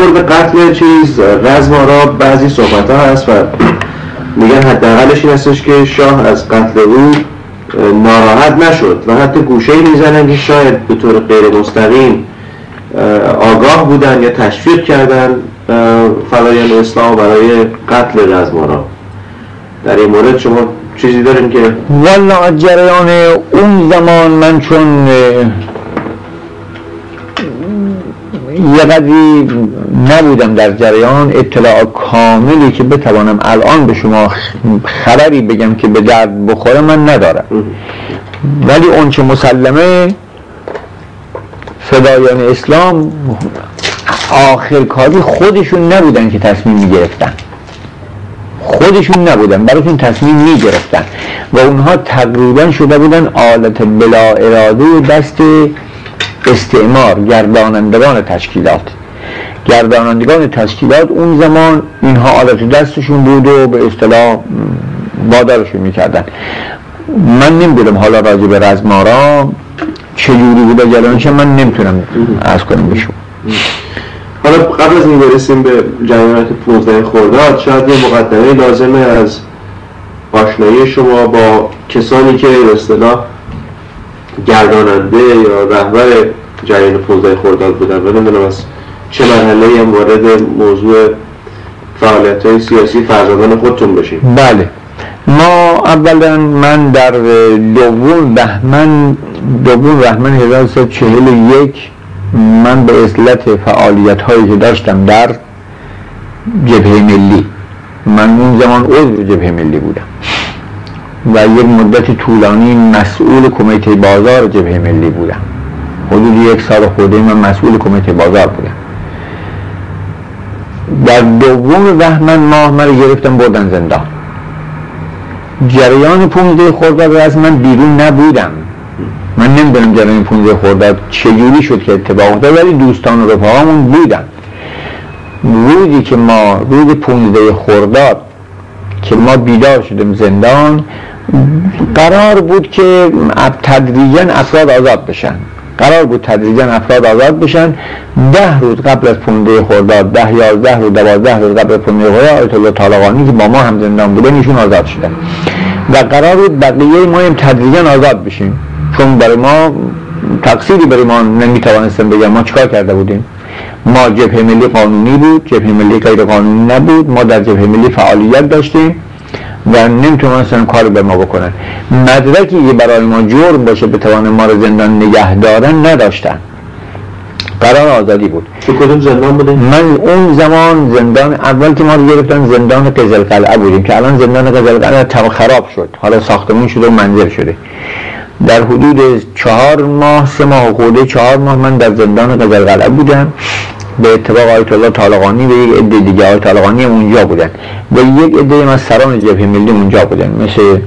مورد قتل چیز رزم را بعضی صحبت ها هست و میگن حداقلش این هستش که شاه از قتل او ناراحت نشد و حتی گوشه می‌زنن که شاید به طور غیر مستقیم آگاه بودن یا تشویق کردن فلایان اسلام برای قتل رزمارا در این مورد شما چیزی داریم که؟ والا جریان اون زمان من چون یه قدری نبودم در جریان اطلاع کاملی که بتوانم الان به شما خبری بگم که به درد بخوره من ندارم. ولی اون چه مسلمه فدایان اسلام آخر کاری خودشون نبودن که تصمیم می‌گرفتن. خودشون نبودن براتون تصمیم می‌گرفتن. و اونها تقریبا شده بودن آلت بلا اراده دست استعمار گردانندگان تشکیلات. گردانندگان تشکیلات اون زمان اینها آلت دستشون بود و به اصطلاح بادارشون می‌کردن. من نمی‌دونم حالا راجع به رزمارا چجوری بوده جلانش من نمی‌تونم از کنم بشون حالا قبل از این برسیم به جریانات 15 خرداد شاید یه مقدمه لازمه از آشنایی شما با کسانی که به اصطلاح گرداننده یا رهبر جریان 15 خرداد بودن و نمی‌دونم از چه مرحله هم وارد موضوع فعالیت های سیاسی فرزندان خودتون بشیم. بله. ما اولا من در دوم بهمن دوم بهمن 1341 من به اصلت فعالیت هایی که داشتم در جبهه ملی. من اون زمان عضو جبهه ملی بودم. و یک مدت طولانی مسئول کمیته بازار جبهه ملی بودم. حدود یک سال خورده من مسئول کمیته بازار بودم. در دوم بهمن ماه من گرفتم بردن زندان. جریان پونزده خرداد از من بیرون نبودم. من نمی‌دونم جریان پونزده خرداد چجوری شد که اتفاق افتاد ولی دوستان و رفاقامون بودن. روزی که ما روز پونزده خرداد که ما بیدار شدیم زندان قرار بود که تدریجا افراد آزاد بشن. قرار بود تدریجا افراد آزاد بشن. ده روز قبل از پونده خرداد ده یازده روز دوازده روز قبل از پونده خرداد آیت الله طالقانی که با ما هم زندان بوده ایشون آزاد شدن و قرار بود بقیه ما هم تدریجا آزاد بشیم. چون برای ما تقصیری برای ما نمی‌توانستم بگم. ما چکار کرده بودیم؟ ما جبهه ملی قانونی بود جبهه ملی غیر قانونی نبود. ما در جبهه ملی فعالیت داشتیم. و نمی‌تونستن کار به ما بکنن. مدرکی که برای ما جرم باشه بتوان ما رو زندان نگه دارن نداشتن. قرار آزادی بود. تو کدوم زندان بودیم؟ من اون زمان زندان اول که ما رو گرفتن زندان قزل قلعه بودیم که الان زندان قزل قلعه خراب شد. حالا ساختمون شده و منزل شده. در حدود چهار ماه سه ماه خورده چهار ماه من در زندان قزل قلعه بودم. به اتفاق آیت الله طالقانی و یک عده دیگه آیت طالقانی اونجا بودن. و یک عده از سران جبهه ملی اونجا بودن. مثل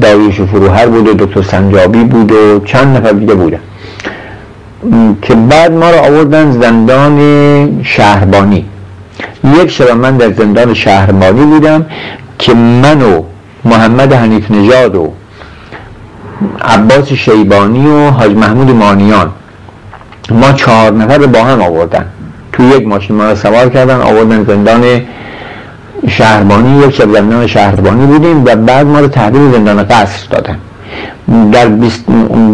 داریوش فروهر بود و دکتر سنجابی بود و چند نفر دیگه بودن. که بعد ما رو آوردن زندان شهربانی. یک شب من در زندان شهربانی بودم که من و محمد حنیف نژاد و عباس شیبانی و حاج محمود مانیان ما چهار نفر با هم آوردن. تو یک ماشین ما رو سوار کردن آوردن زندان شهربانی یک شب زندان شهربانی بودیم و بعد ما رو تحویل زندان قصر دادن. در, بیست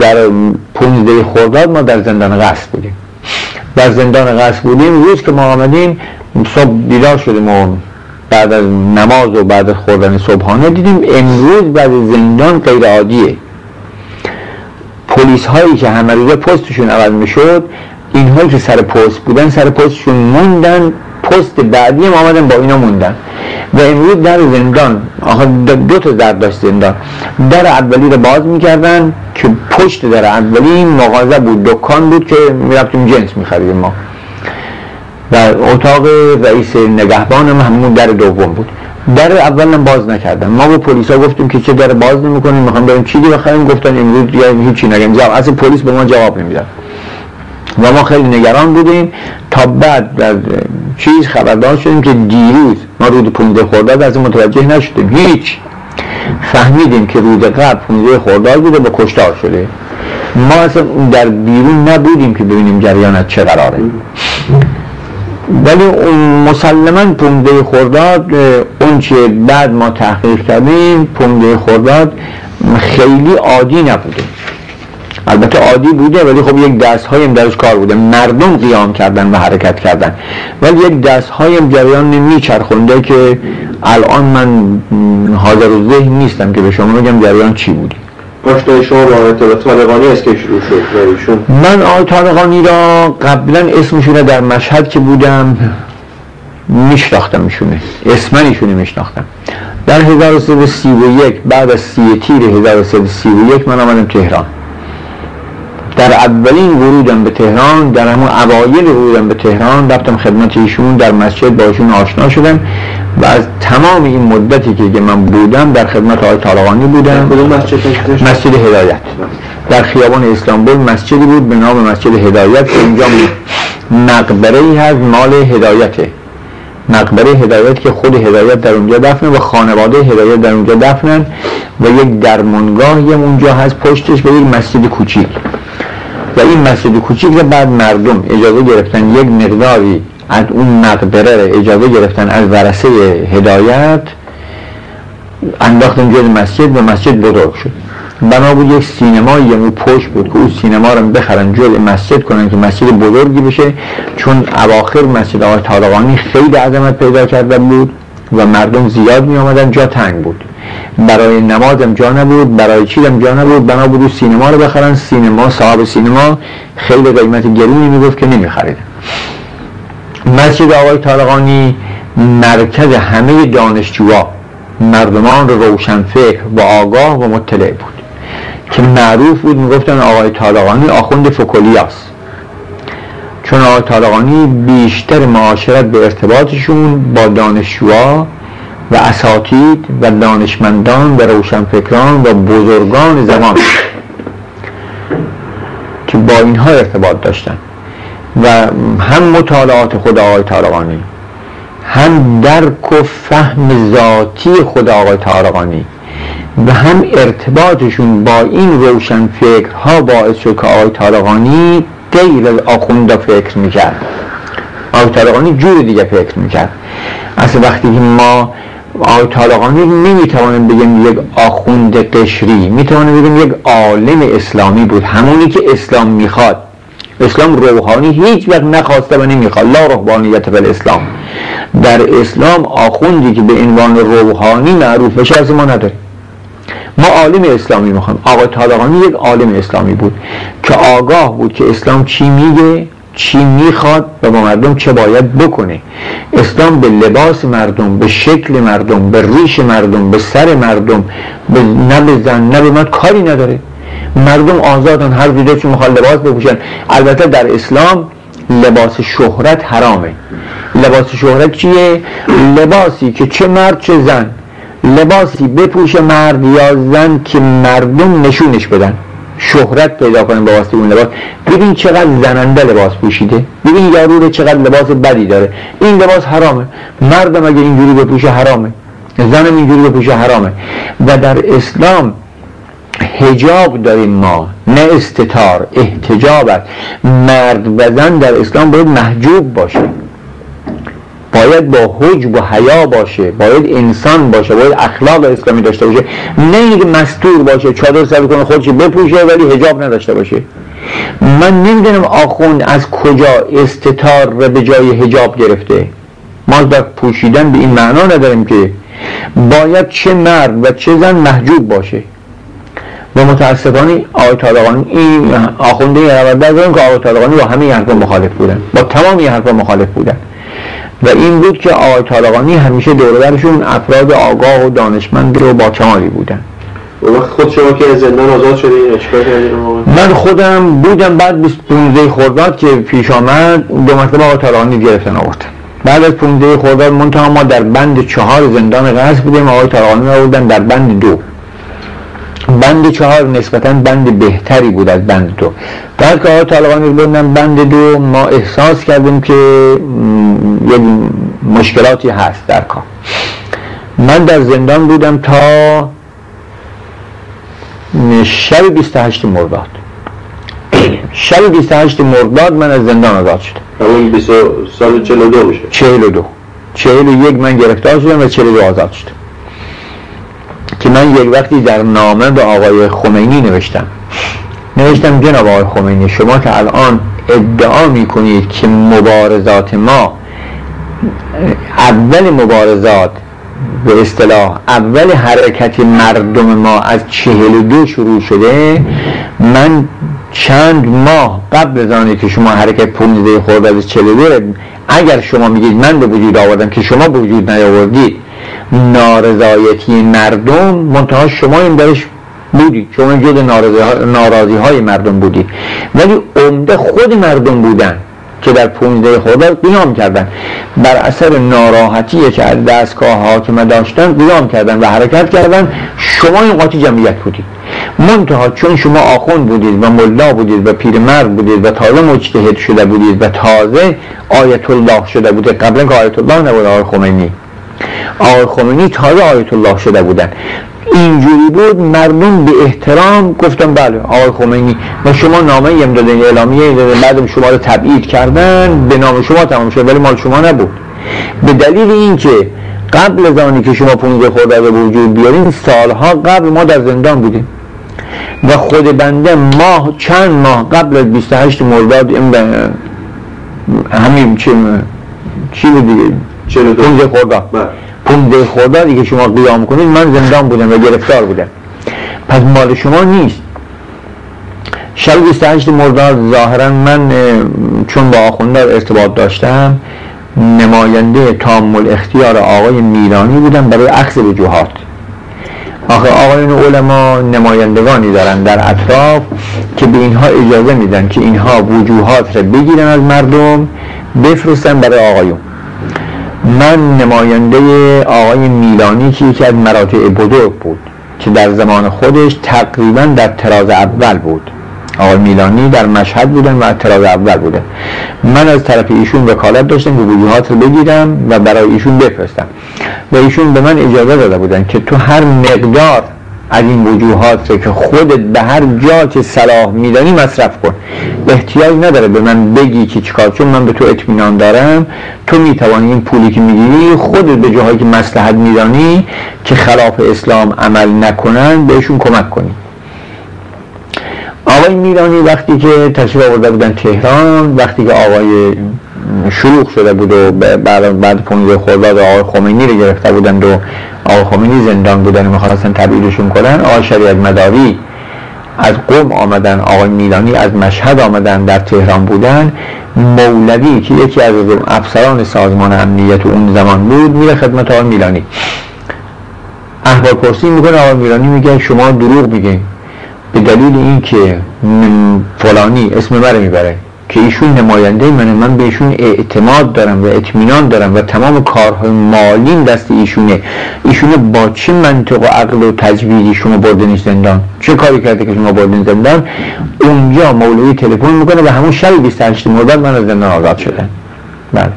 در 15 خرداد ما در زندان قصر بودیم. در زندان قصر بودیم روز که ما آمدیم صبح بیدار شدیم و بعد از نماز و بعد خوردن صبحانه دیدیم امروز بعد زندان غیر عادیه پلیس هایی که همه روزه پستشون عوض می‌شد اینهایی که سر پست بودن سر پستشون موندن پست بعدی هم آمدن با اینا موندن. و امروز در زندان آخه دو تا در داشت زندان. در اولی رو باز می‌کردن که پشت در اولی مغازه بود دکان بود که می‌رفتیم جنس میخریدیم ما. و اتاق رئیس نگهبان هم همون در دوم بود. در اول هم باز نکردن. ما به پلیسا گفتیم که چه در باز نمی‌کنیم می‌خوام بریم چیزی بخریم. گفتن امروز هیچی نگیم. جواب اصلا پلیس به ما جواب نمی‌داد. و ما خیلی نگران بودیم. تا بعد در چیز خبردار شدیم که دیروز ما روز پونزه خورداد از متوجه نشدیم. هیچ. فهمیدیم که روز قبل پونزه خورداد بوده با کشتار شده. ما اصلا در بیرون نبودیم که ببینیم جریانت چه قراره. ولی مسلما پونده خورداد اون چه بعد ما تحقیق کردیم پونده خورداد خیلی عادی نبوده. البته عادی بوده ولی خب یک دست هایم درش کار بوده. مردم قیام کردن و حرکت کردن. ولی یک دست هایم جریان نمیچرخونده که الان من حاضر و ذهن نیستم که به شما بگم جریان چی بودی آشنای شما با طالقانی است که شروع شد من آقای طالقانی را قبلا اسمشونه در مشهد که بودم میشناختم میشونه اسمن ایشونه میشناختم. در 1331 بعد از سی تیر 1331 من آمدم تهران. در اولین ورودم به تهران در همون اوایل ورودم به تهران رفتم خدمت ایشون در مسجد با ایشون آشنا شدم و از تمام این مدتی که من بودم در خدمت آقای طالقانی بودم. مسجد مسجد هدایت. در خیابان اسلامبول مسجدی بود به نام مسجد هدایت که اینجا مقبره ای هست مال هدایته. مقبره هدایت که خود هدایت در اونجا دفنه و خانواده هدایت در اونجا دفنن و یک درمانگاهی اونجا هست پشتش و یک مسجد کوچیک. این مسجد کوچیک رو بعد مردم اجازه گرفتن یک مقداری از اون مقبره اجازه گرفتن از ورسه هدایت انداختن جز مسجد و مسجد بزرگ شد. بنا بود یک سینمایی اون پشت بود که اون سینما رو بخرن جز مسجد کنن که مسجد بزرگی بشه چون اواخر مسجد آقای طالقانی خیلی عظمت پیدا کرده بود. و مردم زیاد می آمدن جا تنگ بود. برای نمازم جا نبود برای چیزم جا نبود. بنا بود سینما رو بخرن. سینما صاحب سینما خیلی قیمت گرونی می‌گفت که نمی‌خرید. مسجد آقای طالقانی مرکز همه دانشجوها مردمان روشنفکر و آگاه و مطلع بود. که معروف بود می‌گفتن آقای طالقانی آخوند فکولیاست چون آقای طالقانی بیشتر معاشرت به ارتباطشون با دانشجوها و اساتید و دانشمندان و روشنفکران و بزرگان زمان که با اینها ارتباط داشتن. و هم مطالعات خود آقای طالقانی هم درک و فهم ذاتی خود آقای طالقانی و هم ارتباطشون با این روشن فکرها باعث شد که آقای طالقانی غیر از آخونده فکر می‌کرد. آقای طالقانی جور دیگه فکر می‌کرد. اصلا وقتی که ما آقای طالقانی نمی‌توانیم بگیم یک آخوند قشری می‌توانیم بگیم یک عالم اسلامی بود. همونی که اسلام می‌خواد. اسلام روحانی هیچ وقت نخواسته و نمی‌خواد. لا روحانیت بل اسلام در اسلام آخوندی که به عنوان روحانی معروف بشه از ما نداره. ما عالم اسلامی می‌خوایم آقای طالقانی یک عالم اسلامی بود که آگاه بود که اسلام چی میگه چی می‌خواد و با مردم چه باید بکنه. اسلام به لباس مردم به شکل مردم به ریش مردم به سر مردم به نه به زن نه به مرد کاری نداره. مردم آزادن هر ویدیو که می‌خواد لباس بپوشن. البته در اسلام لباس شهرت حرامه. لباس شهرت چیه؟ لباسی که چه مرد چه زن. لباسی بپوشه مرد یا زن که مردم نشونش بدن. شهرت پیدا کنه با واسطه اون لباس. ببین چقدر زننده لباس پوشیده. ببین یارو چقدر لباس بدی داره. این لباس حرامه. مردم اگه اینجوری بپوشه حرامه. زنم اینجوری بپوشه حرامه. و در اسلام هجاب داریم ما. نه استتار احتجاب مرد و زن در اسلام باید محجوب باشه. باید با حجب و حیا باشه باید انسان باشه باید اخلاق اسلامی داشته باشه. نه اینکه مستور باشه چادر سر کنه خودش بپوشه ولی هجاب نداشته باشه. من نمی‌دونم آخوند از کجا استتار رو به جای هجاب گرفته. ما در پوشیدن به این معنا نداریم که باید چه مرد و چه زن محجوب باشه. و متاسفانه آقای طالقانی این آخونده یه که آقای طالقانی با همه حرفا مخالف بودن. با تمام این مخالف بودن. و این بود که آقای طالقانی همیشه دوربرشون افراد آگاه و دانشمند رو با کمالی بودن. خود شما که زندان آزاد شده من خودم بودم بعد 15 خرداد که پیش آمد دو مرتبه آقای طالقانی گرفتن آورد بعد از 15 خرداد منتها ما در بند چهار زندان قصد بودیم آقای طالقانی آوردن در بند دو. بند چهار نسبتا بند بهتری بود از بند دو. بعد که آقای طالقانی بودن بند دو ما احساس کردیم که یک مشکلاتی هست در کار. من در زندان بودم تا شب 28 مرداد. شب 28 مرداد من از زندان آزاد شدم. همون 20 سال 42 میشه. 42 41 من گرفتار شدم و 42 آزاد شدم. که من یک وقتی در نامه به آقای خمینی نوشتم. نوشتم جناب آقای خمینی شما که الان ادعا می‌کنید که مبارزات ما اول مبارزات به اصطلاح اول حرکت مردم ما از چهل دو شروع شده من چند ماه قبل از که شما حرکت پونزده خورد از چهل دو اگر شما میگید من به وجود آوردم که شما به وجود نیاوردید نارضایتی مردم منتها شما این درش بودید. شما جد ناراضی های مردم بودید. ولی عمده خود مردم بودن که در پونزده خرداد قیام کردن. بر اثر ناراحتی که از دستگاه حاکمه داشتن قیام کردن و حرکت کردن. شما این قاطی جمعیت بودید. منتها چون شما آخون بودید و ملا بودید و پیرمرد بودید و تازه مجتهد شده بودید و تازه آیت الله شده بودید قبلا که آیت الله نبود آقای خمینی. آقای خمینی تازه آیت الله شده بودن. اینجوری بود مردم به احترام گفتم بله آقای خمینی و شما نامه ایم دادن اعلامیه دادن بعدم شما رو تبعید کردن به نام شما تمام شد ولی مال شما نبود. به دلیل اینکه قبل آنی که شما 15 خورده به وجود بیارین سالها قبل ما در زندان بودیم. و خود بنده ماه چند ماه قبل از 28 مرداد همین چی چی 15 خرداد 15 خردادی که شما قیام کنید من زندان بودم و گرفتار بودم. پس مال شما نیست. شب 28 مرداد ظاهرا من چون با آخوندار ارتباط داشتم نماینده تامل اختیار آقای میلانی بودم برای عکس وجوهات آخه آقایون علما نمایندگانی دارن در اطراف که به اینها اجازه میدن که اینها وجوهات را بگیرن از مردم بفرستن برای آقایون. من نماینده آقای میلانی که یکی از مراتع بزرگ بود که در زمان خودش تقریبا در تراز اول بود. آقای میلانی در مشهد بودن و تراز اول بودن. من از طرف ایشون وکالت داشتم که وجوهات رو بگیرم و برای ایشون بفرستم. و ایشون به من اجازه داده بودن که تو هر مقدار از این وجوهات که خودت به هر جا که صلاح میدانی مصرف کن. احتیاج نداره به من بگی که چیکار چون من به تو اطمینان دارم. تو می‌توانی این پولی که می‌گیری خودت به جاهایی که مصلحت میدانی که خلاف اسلام عمل نکنن بهشون کمک کنی. آقای میرانی وقتی که تشریف آورده بودن تهران وقتی که آقای شروع شده بود و بعد بعد 15 خرداد آقای خمینی رو گرفته بودند و آقای خمینی زندان بودن و می‌خواستن تبعیدشون کنن آقای شریعت مداری از قوم آمدن آقای میلانی از مشهد آمدن در تهران بودن. مولوی که یکی از افسران سازمان امنیت اون زمان بود میره خدمت آقای میلانی. احوال پرسی می‌کنه آقای میلانی میگه شما دروغ میگین. به دلیل اینکه فلانی اسم من می‌بره. که ایشون نماینده منه من به ایشون اعتماد دارم و اطمینان دارم و تمام کارهای مالین دست ایشونه. ایشون با چه منطق و عقل و تجویدی شما بردن زندان؟ چه کاری کرده که شما بردن زندان؟ اونجا مولوی تلفن می‌کنه و همون شب 28 مرداد من از زندان آزاد شدم. بله.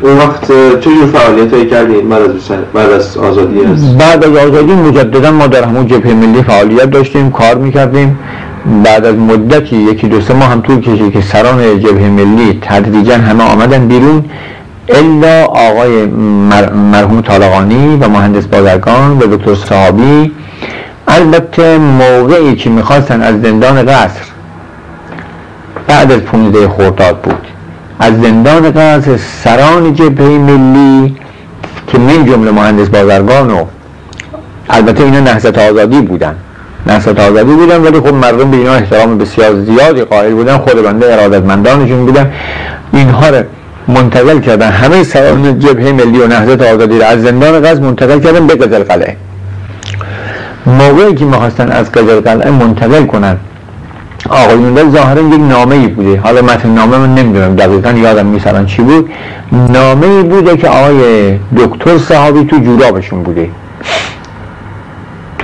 اون وقت چه جور فعالیت هایی کردید بعد از بعد از آزادی است؟ بعد از آزادی مجددا ما در همون جبهه ملی فعالیت داشتیم کار می‌کردیم. بعد از مدتی یکی دو سه ماه هم طول کشید که سران جبهه ملی تدریجا همه آمدن بیرون الا آقای مرحوم طالقانی و مهندس بازرگان و دکتر صحابی. البته موقعی که می‌خواستن از زندان قصر بعد از 15 خرداد بود. از زندان قصر سران جبهه ملی که من جمله مهندس بازرگان و البته اینا نهضت آزادی بودن. نهضت آزادی بودن ولی خب مردم به اینا احترام بسیار زیادی قائل بودن خود بنده ارادتمندانشون بودن. اینها رو منتقل کردن. همه سران جبهه ملی و نهضت آزادی رو از زندان غزه منتقل کردن به قزل قلعه. موقعی که می‌خواستن از قزل قلعه منتقل کنن آقایون ظاهرا یک نامه ای بوده. حالا متن نامه من نمی‌دونم دقیقا یادم میسرن چی بود. نامه ای بوده که آقای دکتر صحابی تو جورابشون بوده.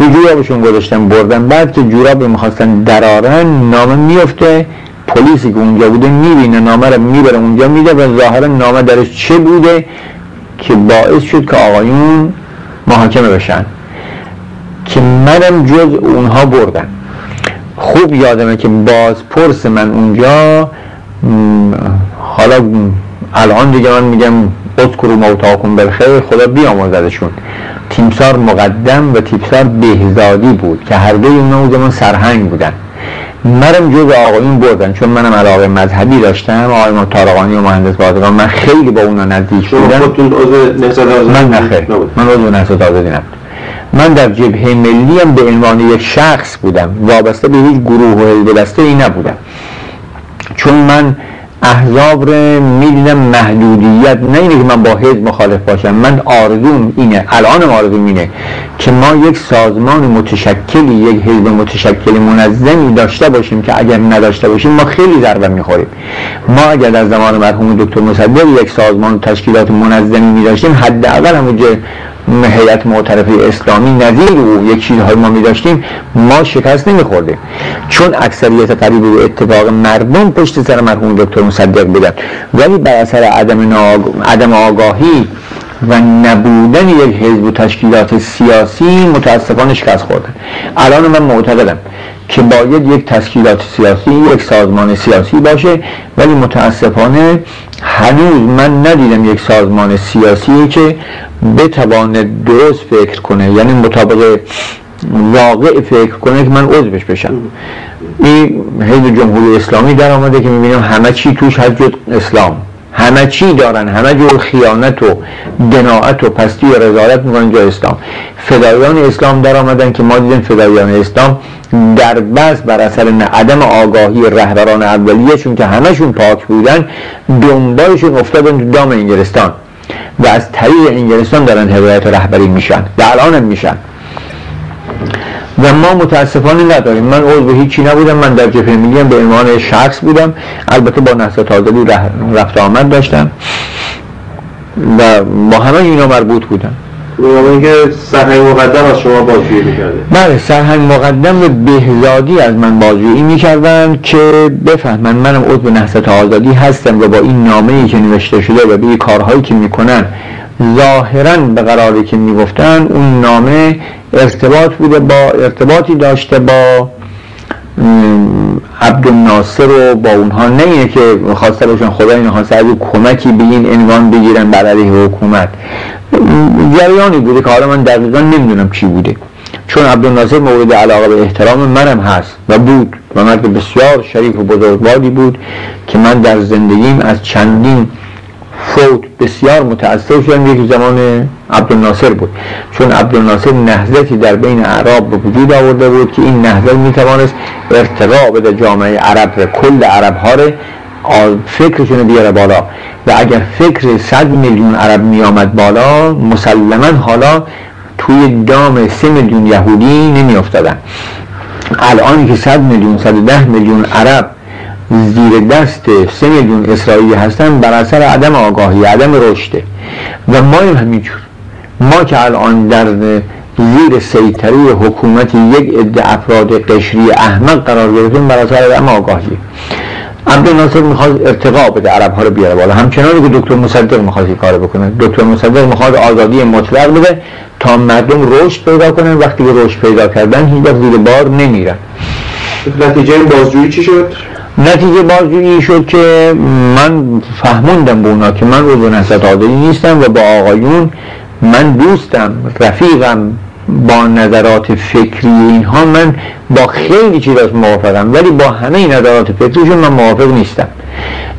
تو جورابشون گذاشتن بردن. بعد که جوراب می‌خواستن درارن نامه میفته پلیسی که اونجا بوده می‌بینه نامه رو می‌بره اونجا میده و ظاهرا نامه درش چه بوده که باعث شد که آقایون محاکمه بشن. که منم جز اونها بردن خوب یادمه که باز پرس من اونجا حالا الان دیگه من میگم اذکرو موتاکم بالخیر خدا بیامرزدشون. تیمسار مقدم و تیمسار بهزادی بود که هر دوی اونا اون زمان سرهنگ بودن. مرم جز آقایون بردن چون منم علاقه مذهبی داشتم آقای ما تارقانی و مهندس بازگان من خیلی با اونا نزدیک بودم. من نخیر من عضو نهضت آزادی نبود من در جبهه ملی هم به عنوان یک شخص بودم. وابسته به هیچ گروه و حزب ای نبودم. چون من احزاب رو می‌دیدم محدودیت نه اینه که من با حزب مخالف باشم. من آرزوم اینه الان آرزوم اینه که ما یک سازمان متشکلی یک حزب متشکل منظمی داشته باشیم که اگر نداشته باشیم ما خیلی ضربه می‌خوریم. ما اگر در زمان مرحوم دکتر مصدق یک سازمان تشکیلات منظمی می داشتیم حداقل همونجا هیئت معترفه اسلامی نظیر و یک چیزهای ما می داشتیم ما شکست نمی خوردیم چون اکثریت قریب و اتفاق مردم پشت سر مرحوم دکتر مصدق بودن ولی بر اثر عدم, عدم آگاهی و نبودن یک حزب و تشکیلات سیاسی متاسفانه شکست خوردن الان من معتقدم که باید یک تشکیلات سیاسی یک سازمان سیاسی باشه. ولی متاسفانه هنوز من ندیدم یک سازمان سیاسی که بتوانه درست فکر کنه. یعنی مطابق واقع فکر کنه که من عضوش بشم. این حزب جمهوری اسلامی در آمده که می‌بینم همه چی توش هست جد اسلام. همه چی دارن. همه جور خیانت و دناعت و پستی و رضایت می‌کنن جای اسلام. فدایان اسلام در آمدن که ما دیدیم فدایان اسلام در بس بر اثر عدم آگاهی رهبران اولیه چون که همشون پاک بودن دنبالشون افتادن تو دام انگلستان. و از طریق انگلستان دارن هدایت رهبری میشن و الان هم میشن. و ما متاسفانه نداریم. من عضو هیچی نبودم من در جبهه ملی به عنوان شخص بودم. البته با نهضت آزادی رفت آمد داشتم. و با همه اینا مربوط بودم. که سرهنگ مقدم از شما بازجویی می‌کرده. بله سرهنگ مقدم بهزادی از من بازجویی می‌کردن که بفهمن منم عضو نهضت آزادی هستم و با این نامه ای که نوشته شده و به کارهایی که می‌کنن ظاهرا به قراری که می‌گفتن اون نامه ارتباط بوده با ارتباطی داشته با عبدالناصر و با اونها نه اینه که خواسته باشن خدا این خواسته کمکی به این عنوان بگیرن بر علیه حکومت. جریانی بوده که حالا من دقیقا نمی‌دونم چی بوده. چون عبدالناصر مورد علاقه به احترام منم هست و بود و مرد بسیار شریف و بزرگواری بود که من در زندگیم از چندین فوت بسیار متأثر شدن یکی زمان عبدالناصر بود. چون عبدالناصر نهضتی در بین عرب به وجود آورده بود که این نهضت می‌توانست ارتقا بده جامعه عرب و کل عرب ها رو فکرشون بیاره بالا. و اگر فکر صد میلیون عرب میآمد بالا مسلما حالا توی دام سه میلیون یهودی نمی افتادن الان که صد میلیون صد ده میلیون عرب زیر دست سه میلیون اسرائیلی هستن بر اثر عدم آگاهی عدم رشده و ما هم همینجور ما که الان در زیر سیطره حکومت یک عده افراد قشری احمق قرار گرفتیم بر اثر عدم آگاهی. عبدالناصر می‌خواد ارتقا بده عرب ها رو بیاره بالا. همچنانی که دکتر مصدق می‌خواد کار بکنه. دکتر مصدق می‌خواد آزادی مطلق بده تا مردم رشد پیدا کنن. وقتی رشد پیدا کردن هیچ زیر بار نمیرن. نتیجه بازجویی چی شد؟ نتیجه بازجویی شد که من فهموندم به اونا که من عضو نهضت آزادی نیستم و با آقایون من دوستم رفیقم با نظرات فکری اینها من با خیلی چیز موافقم ولی با همه نظرات فکریشون من موافق نیستم.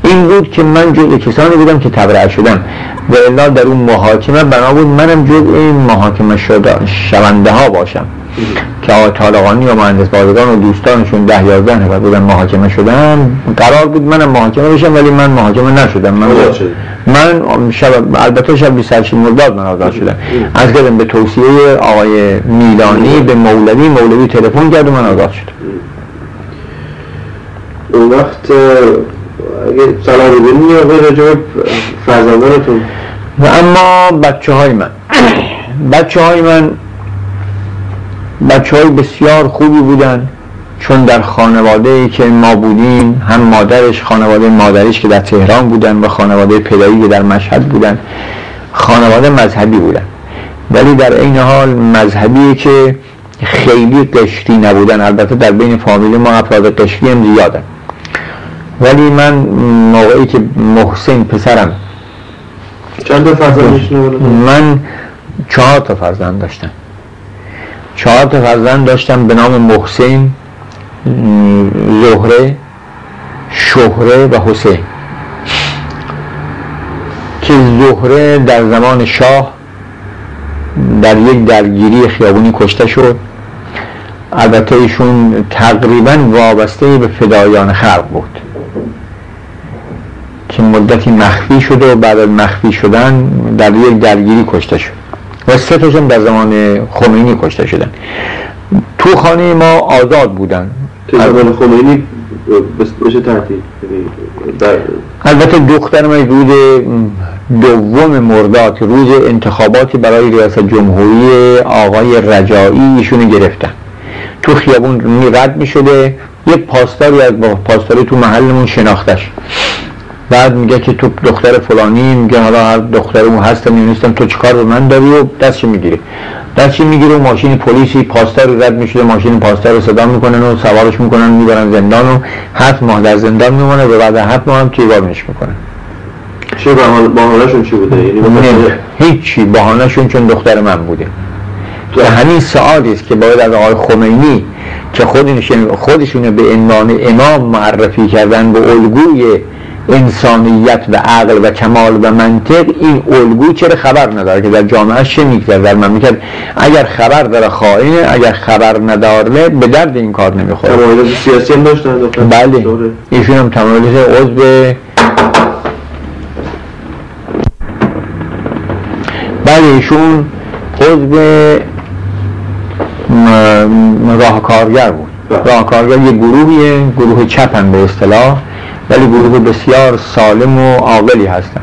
این بود که من جز کسانی بودم که تبرع شدم و الا در اون محاکمه بنا بود منم جز این محاکمه شونده ها باشم. که آقای طالقانی و مهندس بازگان و دوستانشون ده یازده نفر بودن محاکمه شدن. قرار بود منم محاکمه بشم ولی من محاکمه نشدم. من من شب البته شب 28 مرداد من آزاد شدم. از کردم به توصیه آقای میلانی به مولوی. مولوی تلفن کرد و من آزاد شدم. اون وقت اگه سلام ببینی یا به رجوع فرزندانتون. و اما بچه های من بچه های من بچه های بسیار خوبی بودن چون در خانواده که ما بودیم هم مادرش خانواده مادریش که در تهران بودن و خانواده پدری که در مشهد بودن خانواده مذهبی بودن. ولی در این حال مذهبی که خیلی قشری نبودن البته در بین فامیل ما افراد قشری هم زیادن. ولی من موقعی که محسن پسرم چند تا فرزند من چهار تا فرزند داشتم. چهار تا فرزند داشتم به نام محسن زهره شهره و حسین. که زهره در زمان شاه در یک درگیری خیابونی کشته شد. البته ایشون تقریبا وابسته به فدایان خلق بود. که مدتی مخفی شده و بعد از مخفی شدن در یک درگیری کشته شد. و سه تاشون در زمان خمینی کشته شدن. تو خانه ما آزاد بودن. زمان خمینی بشه تحتیل البته دختر من روز دوم مرداد روز انتخاباتی برای ریاست جمهوری آقای رجایی ایشونو گرفتن. تو خیابون رد می شده یک پاسداری از پاسداری تو محلمون شناختش. بعد میگه که تو دختر فلانی میگه حالا هر دختر اون هستم نیستم تو چیکار به من داری؟ و دستش می‌گیره دستش می‌گیره و ماشین پلیسی پاسدار رد میشه ماشین پاسدار رو صدا می‌کنن و سوارش می‌کنن می‌برن زندان و هفت ماه در زندان میمونه و بعد هفت ماه هم تویبارش می‌کنن چه بحانهشون چی بوده؟ یعنی هیچی بحانهشون چون دختر من بوده. که همین سعادی است که باید از آقای خمینی که خودشون به عنوان امام معرفی کردن به الگوی انسانیت و عقل و کمال و منطق این الگو چرا خبر نداره که در جامعه چه میگذره در مملکت؟ اگر خبر داره خائنه اگر خبر نداره به درد این کار نمی‌خوره. تمایلات سیاسی هم داشتن بله. ایشون هم تمایلات عضو بله ایشون عضو راهکارگر بود. بله. راهکارگر یه گروهیه گروه چپن به اصطلاح. ولی گروه بسیار سالم و عاقلی هستن.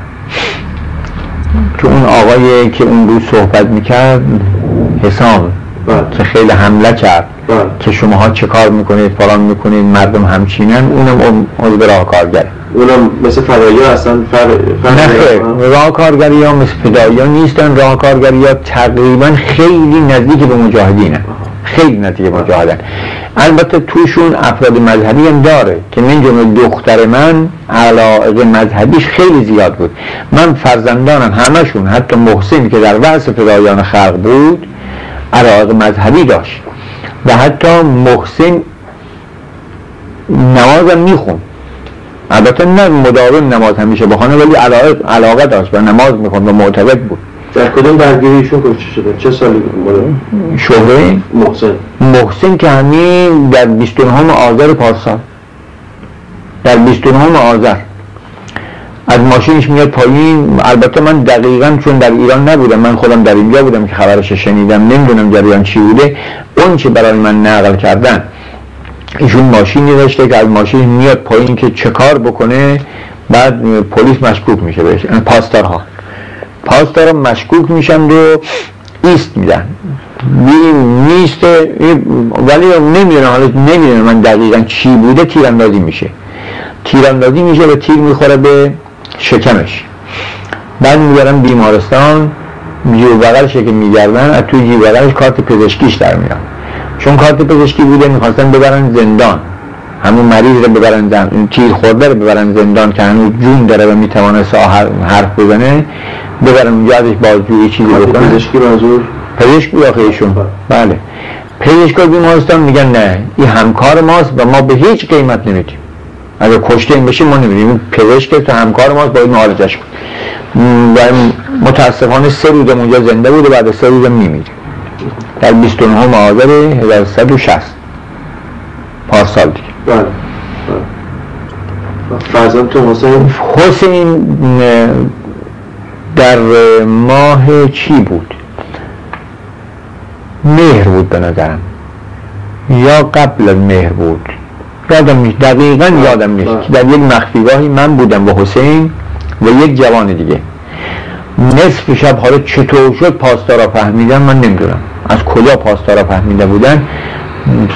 که اون آقایی که اون روز صحبت می‌کرد حسام بله. که خیلی حمله کرد. بله. که شماها چه کار می‌کنید فلان می‌کنید مردم همچینن اونم عضو راه کارگره اونم مثل فدایی هستن فر... راه کارگری ها مثل فدایی ها نیستن راه کارگری ها تقریبا خیلی نزدیک به مجاهدینه خیلی نزدیک مجاهدن البته توشون افراد مذهبی هم داره که من جمله دختر من علاقه مذهبیش خیلی زیاد بود. من فرزندانم همشون حتی محسن که در وحث فدایان خلق بود علاقه مذهبی داشت. و حتی محسن نمازم میخون البته نه مداوم نماز همیشه بخونه ولی علاقه, علاقه داشت و نماز می‌خوند و معتقد بود. در کدوم درگیریشون کشته شده؟ چه سالی بود شهره محسن. محسن که همین در 29 آذر پارسال. در 29 آذر. از ماشینش میاد پایین. البته من دقیقا چون در ایران نبودم من خودم در اینجا بودم که خبرش شنیدم. نمی‌دونم جریان چی بوده. اون چه برای من نقل کردن. ایشون ماشینی داشته که از ماشین میاد پایین که چه کار بکنه. بعد پلیس مشکوک میشه بهش. پاسدارها پاسدارا مشکوک میشن و ایست میدن. نیست ولی نمی‌دونم حالا نمی‌دونم من دقیقا چی بوده تیراندازی میشه. تیراندازی میشه و تیر می‌خوره به شکمش. بعد می‌برن بیمارستان جیب بغلش که میگردن از توی بغلش کارت پزشکیش در میاد. چون کارت پزشکی بوده می‌خواستن ببرن زندان. همون مریض رو ببرن زندان این تیر خورده رو ببرن زندان که هنوز جون داره و می‌توانه حرف بزنه ببرن اونجا ازش بازجویی چیزی بکنن پزشکی منظور پزشک آخه ایشون. بله. پزشکا بیمارستان میگن نه این همکار ماست و ما به هیچ قیمت نمیدیم. اگر کشته این بشه ما نمیدیم. پزشک تو همکار ماست باید معالجش کن و متاسفانه سه روز اونجا زنده بود و بعد سه روز میمیره. در 29 آذر 1160 پارسال دیگه بله, بله. تو حسین؟ حسین در ماه چی بود؟ مهر بود به نظرم. یا قبل از مهر بود. یادم نیست. دقیقا یادم نیست. در یک مخفیگاهی من بودم و حسین و یک جوان دیگه. نصف شب حالا چطور شد پاسدارا فهمیدن من نمی‌دونم. از کجا پاسدارا فهمیده بودن؟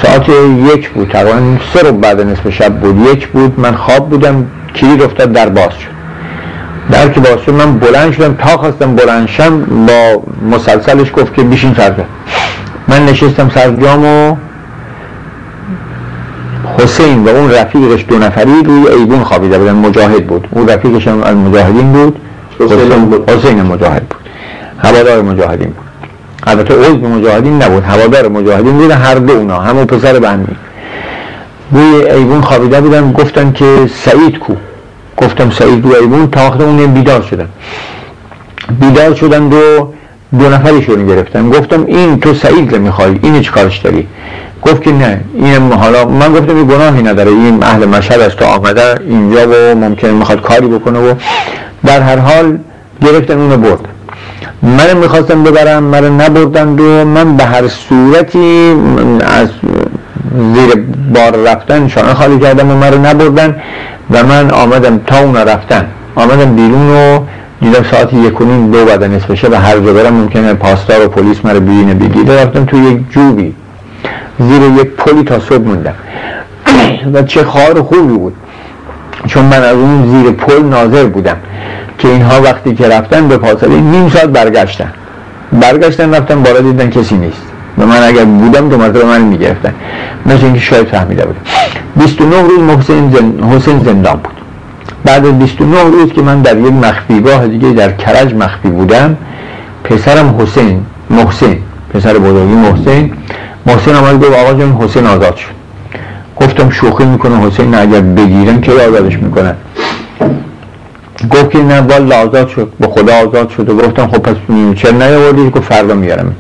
ساعت یک بود. تقریبا سه رو بعد نصف شب بود. یک بود من خواب بودم کلید افتاد در باز شد. در که باز شد من بلند شدم. تا خواستم بلند شم با مسلسلش گفت که بیشین سرده من نشستم سر جام و حسین و اون رفیقش دو نفری روی ایبون خوابیده بودن. مجاهد بود. اون رفیقش هم از مجاهدین بود. حسین بود. حسین مجاهد بود. هوادار مجاهدین بود. البته عضو مجاهدین نبود هوادار مجاهدین بود هر دو اونا همون پسر بهمی. روی ایبون خوابیده بودن گفتن که سعید کو. گفتم سعید روی ایبون تا وقت اون بیدار شدن. بیدار شدن دو دو نفریشون گرفتن. گفتم این تو سعید رو می‌خوای اینو چیکارش داری؟ گفت که نه این حالا من گفتم این گناهی نداره این اهل مشهد است تو آمده اینجا و ممکن می‌خواد کاری بکنه و در هر حال گرفتن اونو برد. من می‌خواستم ببرم من نبردند و من به هر صورتی از زیر بار رفتن شانه خالی کردم و من نبردن و من آمدم تا اونا رفتن. آمدم بیرون و دیدم ساعت یک دو بعد نصف شب هر جا برم ممکنه پاسدار و پلیس مرا ببینه بگیره رفتم تو یک جوبی زیر یک پلی تا صبح موندم. و چه خار خوبی بود. چون من از اون زیر پل ناظر بودم. که اینها وقتی که رفتن به فاصله نیم ساعت برگشتن. برگشتن رفتن بالا دیدن کسی نیست. و من اگر بودم دو مرتبه من می‌گرفتن. مثل اینکه شاید فهمیده بودم. 29 روز محسن زن... حسین زندان بود. بعد از 29 روز که من در یک مخفیگاه دیگه در کرج مخفی بودم پسرم حسین محسن پسر بزرگی محسن محسن آمد گفت آقا جان حسین آزاد شد. گفتم شوخی می‌کنه حسین اگر بگیرن که آزادش می‌کنن گفت که نه والا آزاد شد به خدا آزاد شد و گفتم خب پس چرا نیاوردی گفت فردا میارم.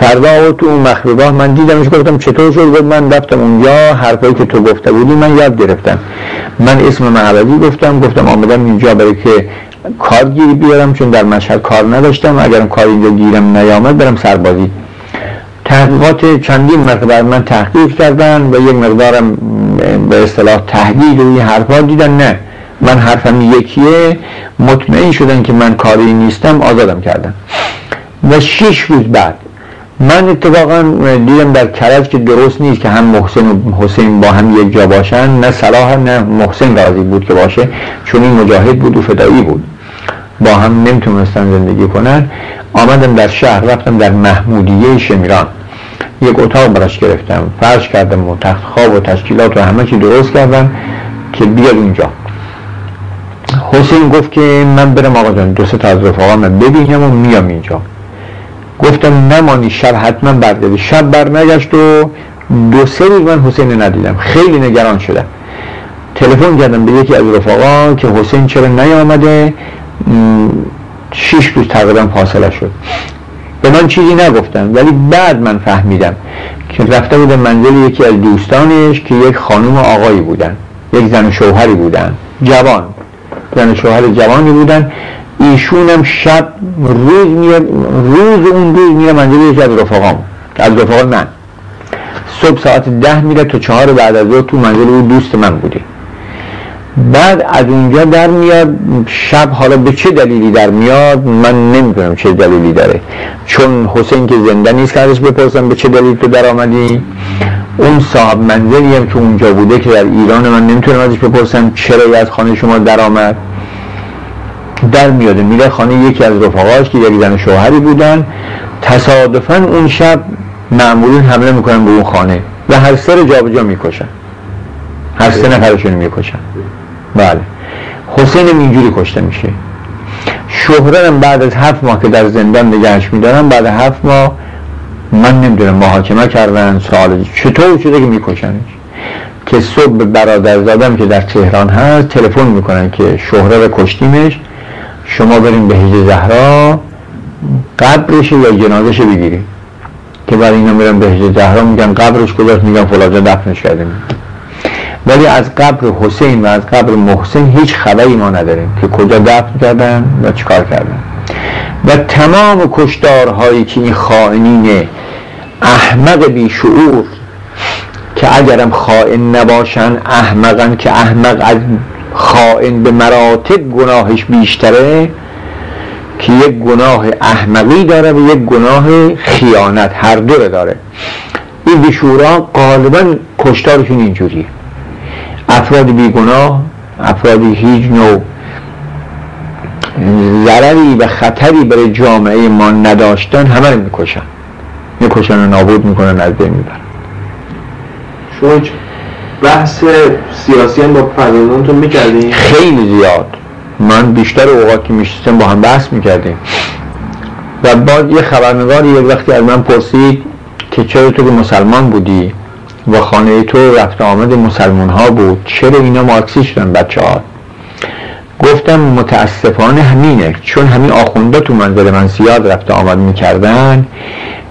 فردا آورد تو اون مخفیگاه من دیدمش گفتم چطور شد؟ گفت من رفتم اونجا حرفایی که تو گفته بودی من یاد گرفتم. من اسم معبدی گفتم گفتم آمدم اینجا برای که کارگیری بیارم چون در مشهد کار نداشتم. اگرم کار اینجا گیرم نیامد برم سربازی. تحقیقات چندین مرتبه من تحقیق کردن و یک مقدارم به اصطلاح تهدید و این حرفا دیدن نه. من حرفم یکیه. مطمئن شدن که من کاری نیستم آزادم کردن. و شش روز بعد من اتفاقا دیدم در کرج که درست نیست که هم محسن و حسین با هم یک جا باشن. نه صلاح نه محسن راضی بود که باشه. چون این مجاهد بود و فدایی بود. با هم نمی‌تونستن زندگی کنن. آمدم در شهر رفتم در محمودیه شمیران. یک اتاق براش گرفتم. فرش کردم و تخت خواب و تشکیلات و همه چی درست کردم که بیاد اینجا حسین گفت که من برم آقا جان دو سه تا از رفاقا من ببینم و میام اینجا. گفتم نمانی شب حتما برگردی شب برنگشت و دو سه روز من حسین ندیدم. خیلی نگران شدم. تلفن کردم به یکی از رفاقا که حسین چرا نیامده. شش روز تقریبا فاصله شد. به من چیزی نگفتم ولی بعد من فهمیدم که رفته بودم منزل یکی از دوستانش که یک خانم آقایی بودن یک زن و شوهری بودن. جوان. زن شوهر جوانی بودن. ایشون هم شب روز میاد روز اون روز میره منزل یکی از رفقام از رفقا من. صبح ساعت ده میره تا چهار بعد از تو منزل اون دوست من بوده بعد از اونجا در میاد شب حالا به چه دلیلی در میاد؟ من نمی‌دونم چه دلیلی داره. چون حسین که زنده نیست که ازش بپرسم به چه دلیل تو در آمدی؟ اون صاحب منزلی هم که اونجا بوده که در ایران من نمی‌تونم ازش بپرسم چرا از خانه شما در آمد. در میاده میره خانه یکی از رفقاش که یک زن شوهری بودن. تصادفا اون شب معمولین حمله می‌کنن به اون خانه و هر سر جابجا می‌کشن. هر سه نفرشون می‌کشن. بله. حسین اینجوری کشته میشه. شهرنم بعد از هفت ماه که در زندان نگهش میدارن بعد هفت ماه من نمی‌دونم محاکمه کردن سوال چطور شده که میکشنش؟ که صبح برادر زادم که در تهران هست تلفن می‌کنن که شهره رو کشتیمش شما بریم به هجه زهرا قبرش یا جنازش بگیریم. که برای اینا میرن به هجه زهرا میگن قبرش کجاست؟ میگن فلاجا دفنش کردیم. ولی از قبر حسین و از قبر محسن هیچ خبری ما نداریم که کجا دفن کردن و چیکار کردن. و تمام کشتارهایی که این خائنین احمق بیشعور که اگرم خائن نباشن احمقن که احمق از خائن به مراتب گناهش بیشتره که یک گناه احمقی داره و یک گناه خیانت هر دو داره. این بیشورا غالبا کشتارشون اینجوریه. افراد بیگناه افرادی هیچ نوع ضرری و خطری برای جامعه ما نداشتن همه رو می‌کشن. می‌کشن و نابود می‌کنن از بین می‌برن. شما بحث سیاسی هم با فرزندانتون می‌کردیم خیلی زیاد. من بیشتر اوقات که میشستم با هم بحث می‌کردیم. و بعد یه خبرنگاری یک وقتی از من پرسید که چرا تو که مسلمان بودی و خانه تو رفت آمد مسلمان ها بود چرا اینا مارکسی شدن بچه ها گفتم متاسفانه همینه چون همین آخونده تو منزل من زیاد رفت آمد می‌کردن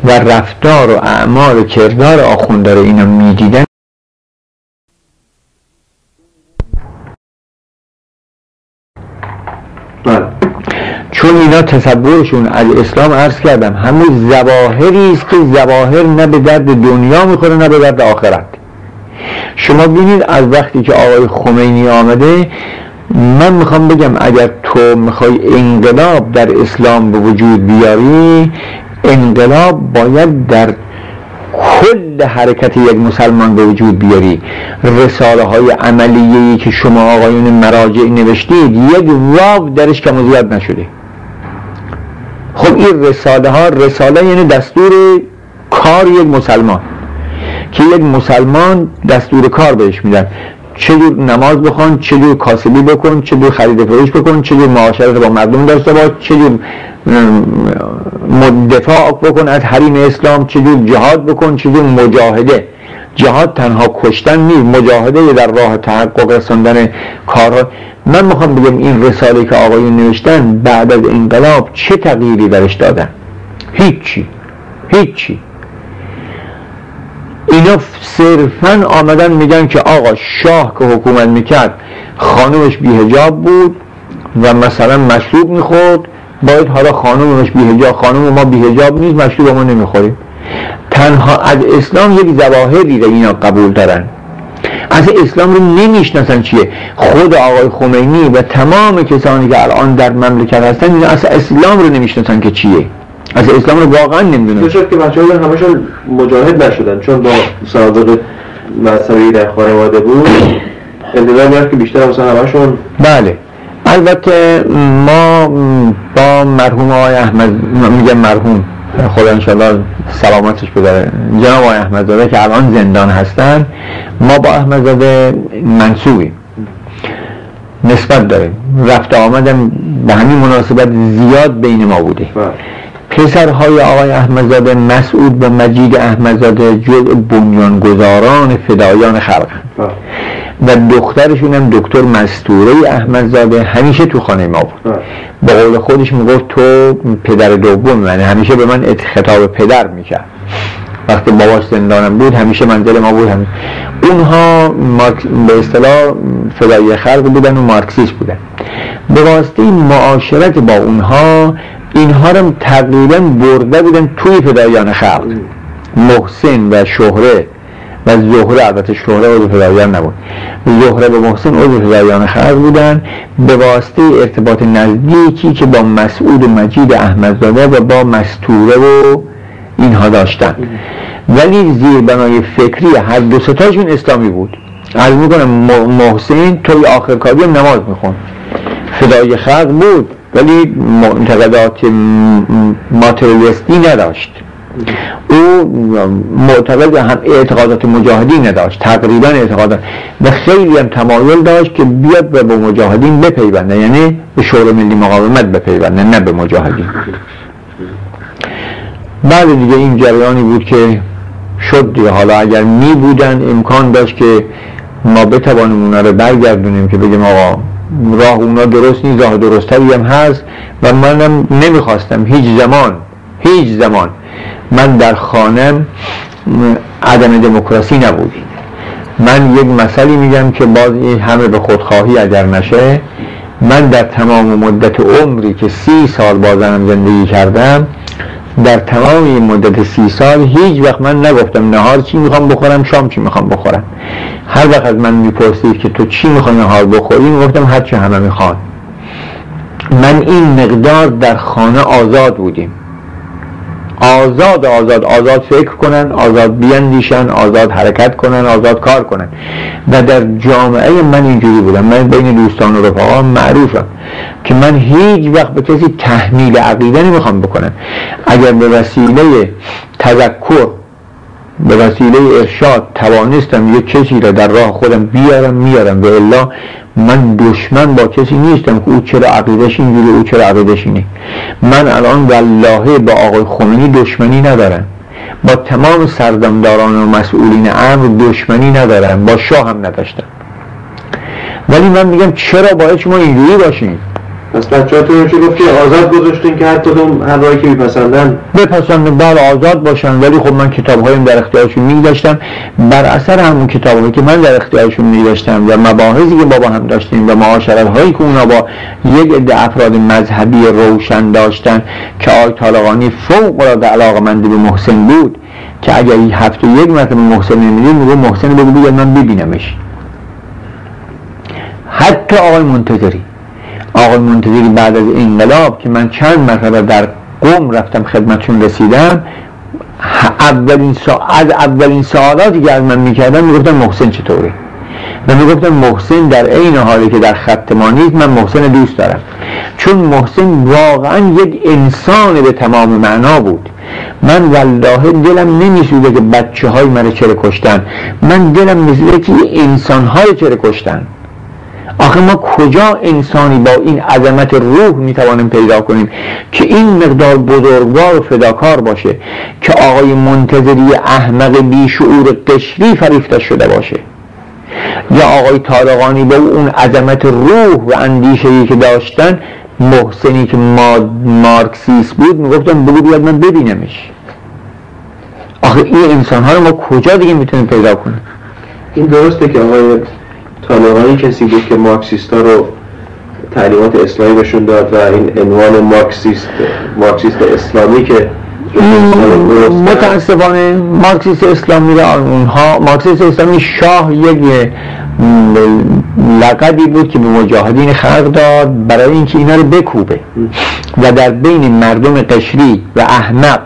و رفتار و اعمال و کردار آخونده رو اینا می‌دیدن. بله. چون اینا تصورشون از اسلام عرض کردم همون زواهری است که زواهر نه به درد دنیا می‌خوره نه به درد آخرت. شما ببینید از وقتی که آقای خمینی آمده من می‌خوام بگم اگر تو می‌خوای انقلاب در اسلام به وجود بیاری انقلاب باید در کل حرکت یک مسلمان به وجود بیاری. رساله های عملیه که شما آقایون مراجع نوشتید یک واو درش کم زیاد نشده. خب این رساله ها رساله یعنی دستور کار یک مسلمان. که یک مسلمان دستور کار بهش میدن. چجور نماز بخوان چجور کاسبی بکن چجور خرید فروش بکن چجور معاشرت با مردم داشته باش چجور دفاع بکن از حریم اسلام چجور جهاد بکن چجور مجاهده. جهاد تنها کشتن نیست مجاهده در راه تحقق رساندن کارها. من می‌خوام بگم این رساله که آقایون نوشتن بعد از انقلاب چه تغییری درش دادن؟ هیچی. هیچی. اینا صرفا آمدن میگن که آقا شاه که حکومت می‌کرد خانومش بیهجاب بود و مثلا مشروب می‌خورد. باید حالا خانومش بیهجاب خانوم ما بیهجاب نیست مشروب ما نمی‌خوریم. تنها از اسلام یک زواهری را اینا قبول دارن. از اسلام رو نمی‌شناسن چیه؟ خود آقای خمینی و تمام کسانی که الان در مملکت هستن اینا از اسلام رو نمی‌شناسن که چیه؟ از اسلام رو واقعا نمی‌دونن شد که بچه ها همشون مجاهد نشدن چون با سابق مذهبی در خانواده بود. انتظار میاد که بیشتر مثلا همشون بله. البته ما با مرحوم آقای احمد میگم مرحوم خدا انشاءالله سلامتش بده جناب آقای احمدزاده که الان زندان هستن ما با احمدزاده منصوبیم. نسبت داریم رفت آمدم به همین مناسبت زیاد بین ما بوده. بله. پسرهای آقای احمدزاده مسعود و مجید احمدزاده جز بنیانگذاران فدایان خلق بله. و دخترشون هم دکتر مستوره احمدزاده همیشه تو خانه ما بود. به قول خودش می‌گفت تو پدر دوم یعنی همیشه به من خطاب پدر می‌کرد وقتی باباش زندانم بود همیشه منزل ما بود همیشه. اونها. به اصطلاح فدایی خلق بودن و مارکسیست بودن به واسطه معاشرت با اونها اینها رو تقریبا برده بودن توی فدایان خلق محسن و شهره و زهره البته شهره عضو فدایان نبود زهره و محسن عضو فدایان خلق بودن به واسطه ارتباط نزدیکی که با مسعود مجید احمدزاده و با مستوره و اینها داشتن. ولی زیر بنای فکری هر دو ستاشون اسلامی بود. از می‌کنم محسن توی آخر کاری هم نماز میخون فدای خلق بود ولی معتقدات ماتریالیستی نداشت. او معتقد هم اعتقادات مجاهدین نداشت تقریبا اعتقادات. و خیلی هم تمایل داشت که بیاد به مجاهدین بپیونده یعنی به شورای ملی مقاومت بپیونده نه به مجاهدین. بعد دیگه این جریانی بود که شد دیگه. حالا اگر می بودن امکان داشت که ما بتوانیم اونا رو برگردونیم که بگیم آقا راه اونا درست نیست راه درستری هم هست و منم نمی‌خواستم. هیچ زمان هیچ زمان. من در خانم عدم دموکراسی نبودی. من یک مسئله میگم که باز این همه به خودخواهی اگر نشه من در تمام مدت عمری که سی سال بازنم زندگی کردم در تمام این مدت سی سال هیچ وقت من نگفتم نهار چی می‌خوام بخورم شام چی می‌خوام بخورم. هر وقت از من می‌پرسید که تو چی می‌خوای نهار بخوری می‌گفتم هر چی همه می‌خوان. من این مقدار در خانه آزاد بودیم. آزاد آزاد آزاد فکر کنن آزاد بیاندیشن آزاد حرکت کنن آزاد کار کنن. و در جامعه من اینجوری بودم. من بین دوستان و رفقا معروفم که من هیچ وقت به کسی تحمیل عقیده نمی‌خوام بکنم. اگر به وسیله تذکر به وسیله ارشاد توانستم یک کسی را در راه خودم بیارم میارم به الا من دشمن با کسی نیستم که او چرا عقیدش اینجوری او چرا عقیدش اینه. من الان والله با آقای خمینی دشمنی ندارم. با تمام سردمداران و مسئولین امر دشمنی ندارم. با شاه هم نداشتم. ولی من میگم چرا باید شما اینجوری باشین؟ پس بچه‌هاتون چه گفت که آزاد گذاشتین که هر کدوم هر که میپسندن. بپسندن بله آزاد باشن. ولی خب من کتاب هایم در اختیارشون میگذاشتم. بر اثر همون کتاب هایی که من در اختیارشون میگذاشتم و مباحثی که بابا هم داشتیم و معاشرت هایی که اونا با یک عده افراد مذهبی روشن داشتن که آی طالقانی فوق العاده علاقمند به محسن بود که اگر این هفته یک مرتبه محسن نمی‌دید میگو محسن بگو من ببینمش. حتی آقای منتظری. آقای منتظری بعد از انقلاب که من چند مرتبه در قوم رفتم خدمتشون رسیدم اولین سا... از اولین سوالاتی که از من می‌کردم می‌گفتم محسن چطوره؟ و می‌گفتم محسن در عین حالی که در خط ما نیست من محسن دوست دارم. چون محسن واقعا یک انسان به تمام معنا بود. من والله دلم نمیسوده که بچه های من چرا کشتن. من دلم میسوده که انسان های چرا کشتن. آخه ما کجا انسانی با این عظمت روح می‌توانیم پیدا کنیم که این مقدار بزرگوار و فداکار باشه که آقای منتظری احمق بیشعور قشری فریفته شده باشه یا آقای طارقانی با اون عظمت روح و اندیشهی که داشتن محسنی که مارکسیست بود می‌گفتن بگو بیاد من ببینمش. آخه این انسان ها رو ما کجا دیگه می‌تونیم پیدا کنیم؟ این درسته که آقای طالقانی کسی بود که مارکسیستا رو تعلیمات اسلامی بهشون داد و این عنوان مارکسیست مارکسیست اسلامی که متاسفانه مارکسیست اسلامی را اونها مارکسیست اسلامی شاه یک لقبی بود که به مجاهدین خلق داد برای اینکه اینا رو بکوبه و در بین مردم قشری و احمق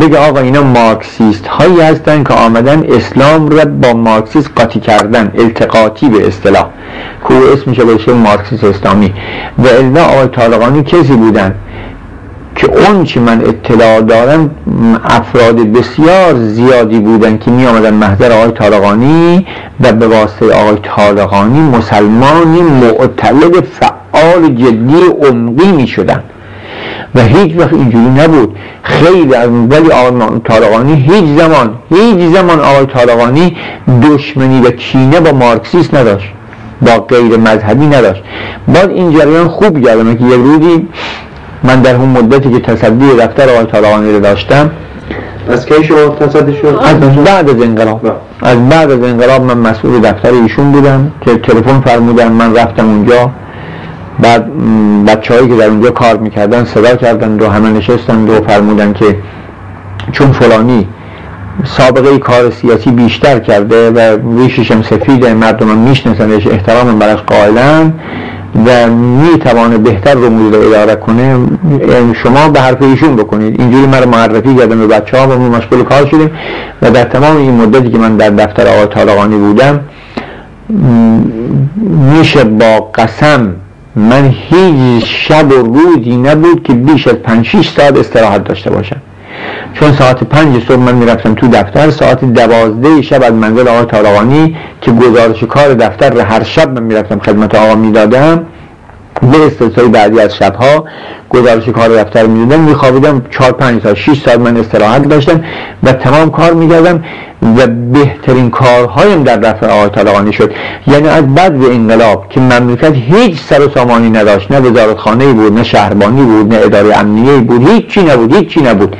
بگه آقا اینا مارکسیست هایی هستن که آمدن اسلام را با مارکسیست قاطی کردن التقاطی به اصطلاح. که اسمش بشه مارکسیست اسلامی. و الا آقای طالقانی کسی بودن که اون چی من اطلاع دارم افراد بسیار زیادی بودن که می آمدن محضر آقای طالقانی و به واسطه آقای طالقانی مسلمانی معتلد فعال جدی عمقی می شدن و هیچ وقت اینجوری نبود. خیلی از ولی آقای طالقانی هیچ زمان هیچ زمان آقای طالقانی دشمنی و کینه با مارکسیست نداشت. با غیر مذهبی نداشت. بعد این جریان خوب یادمه که یک روزی من در اون مدتی که تصدی دفتر آقای طالقانی رو داشتم از کی شما تصدی شد؟ از بعد از انقلاب. از بعد از انقلاب من مسئول دفتر ایشون بودم که تلفن فرمودن من رفتم اونجا. بعد بچه هایی که در اونجا کار می‌کردن صدا کردن و همه نشستن و فرمودن که چون فلانی سابقه کار سیاسی بیشتر کرده و ریشش هم سفیده مردم هم میشنسنش احترام برش قائلن و می‌توانه بهتر رو رو اداره کنه شما به حرف ایشون بکنید. اینجوری من معرفی کردم به بچه ها و ما مشغول کار شدیم و در تمام این مدتی که من در دفتر آقای طالقانی بودم میشه با قسم من هیچ شب و روزی نبود که بیش از 5 6 ساعت استراحت داشته باشم. چون ساعت پنج صبح من می‌رفتم تو دفتر ساعت دوازده شب از منزل آقای طالقانی که گزارش کار دفتر رو هر شب من می‌رفتم خدمت آقا می‌دادم به استثنای بعدی از شبها گزارش کار دفتر می‌دادم میخوابیدم چهار پنج ساعت 6 ساعت من استراحت داشتم و تمام کار می‌کردم و بهترین کارهایم در رفع آقای طالقانی شد. یعنی از بعد به انقلاب که مملکت هیچ سر و سامانی نداشت نه وزارتخانه بود نه شهربانی بود نه اداره امنیه بود هیچی نبود هیچی نبود.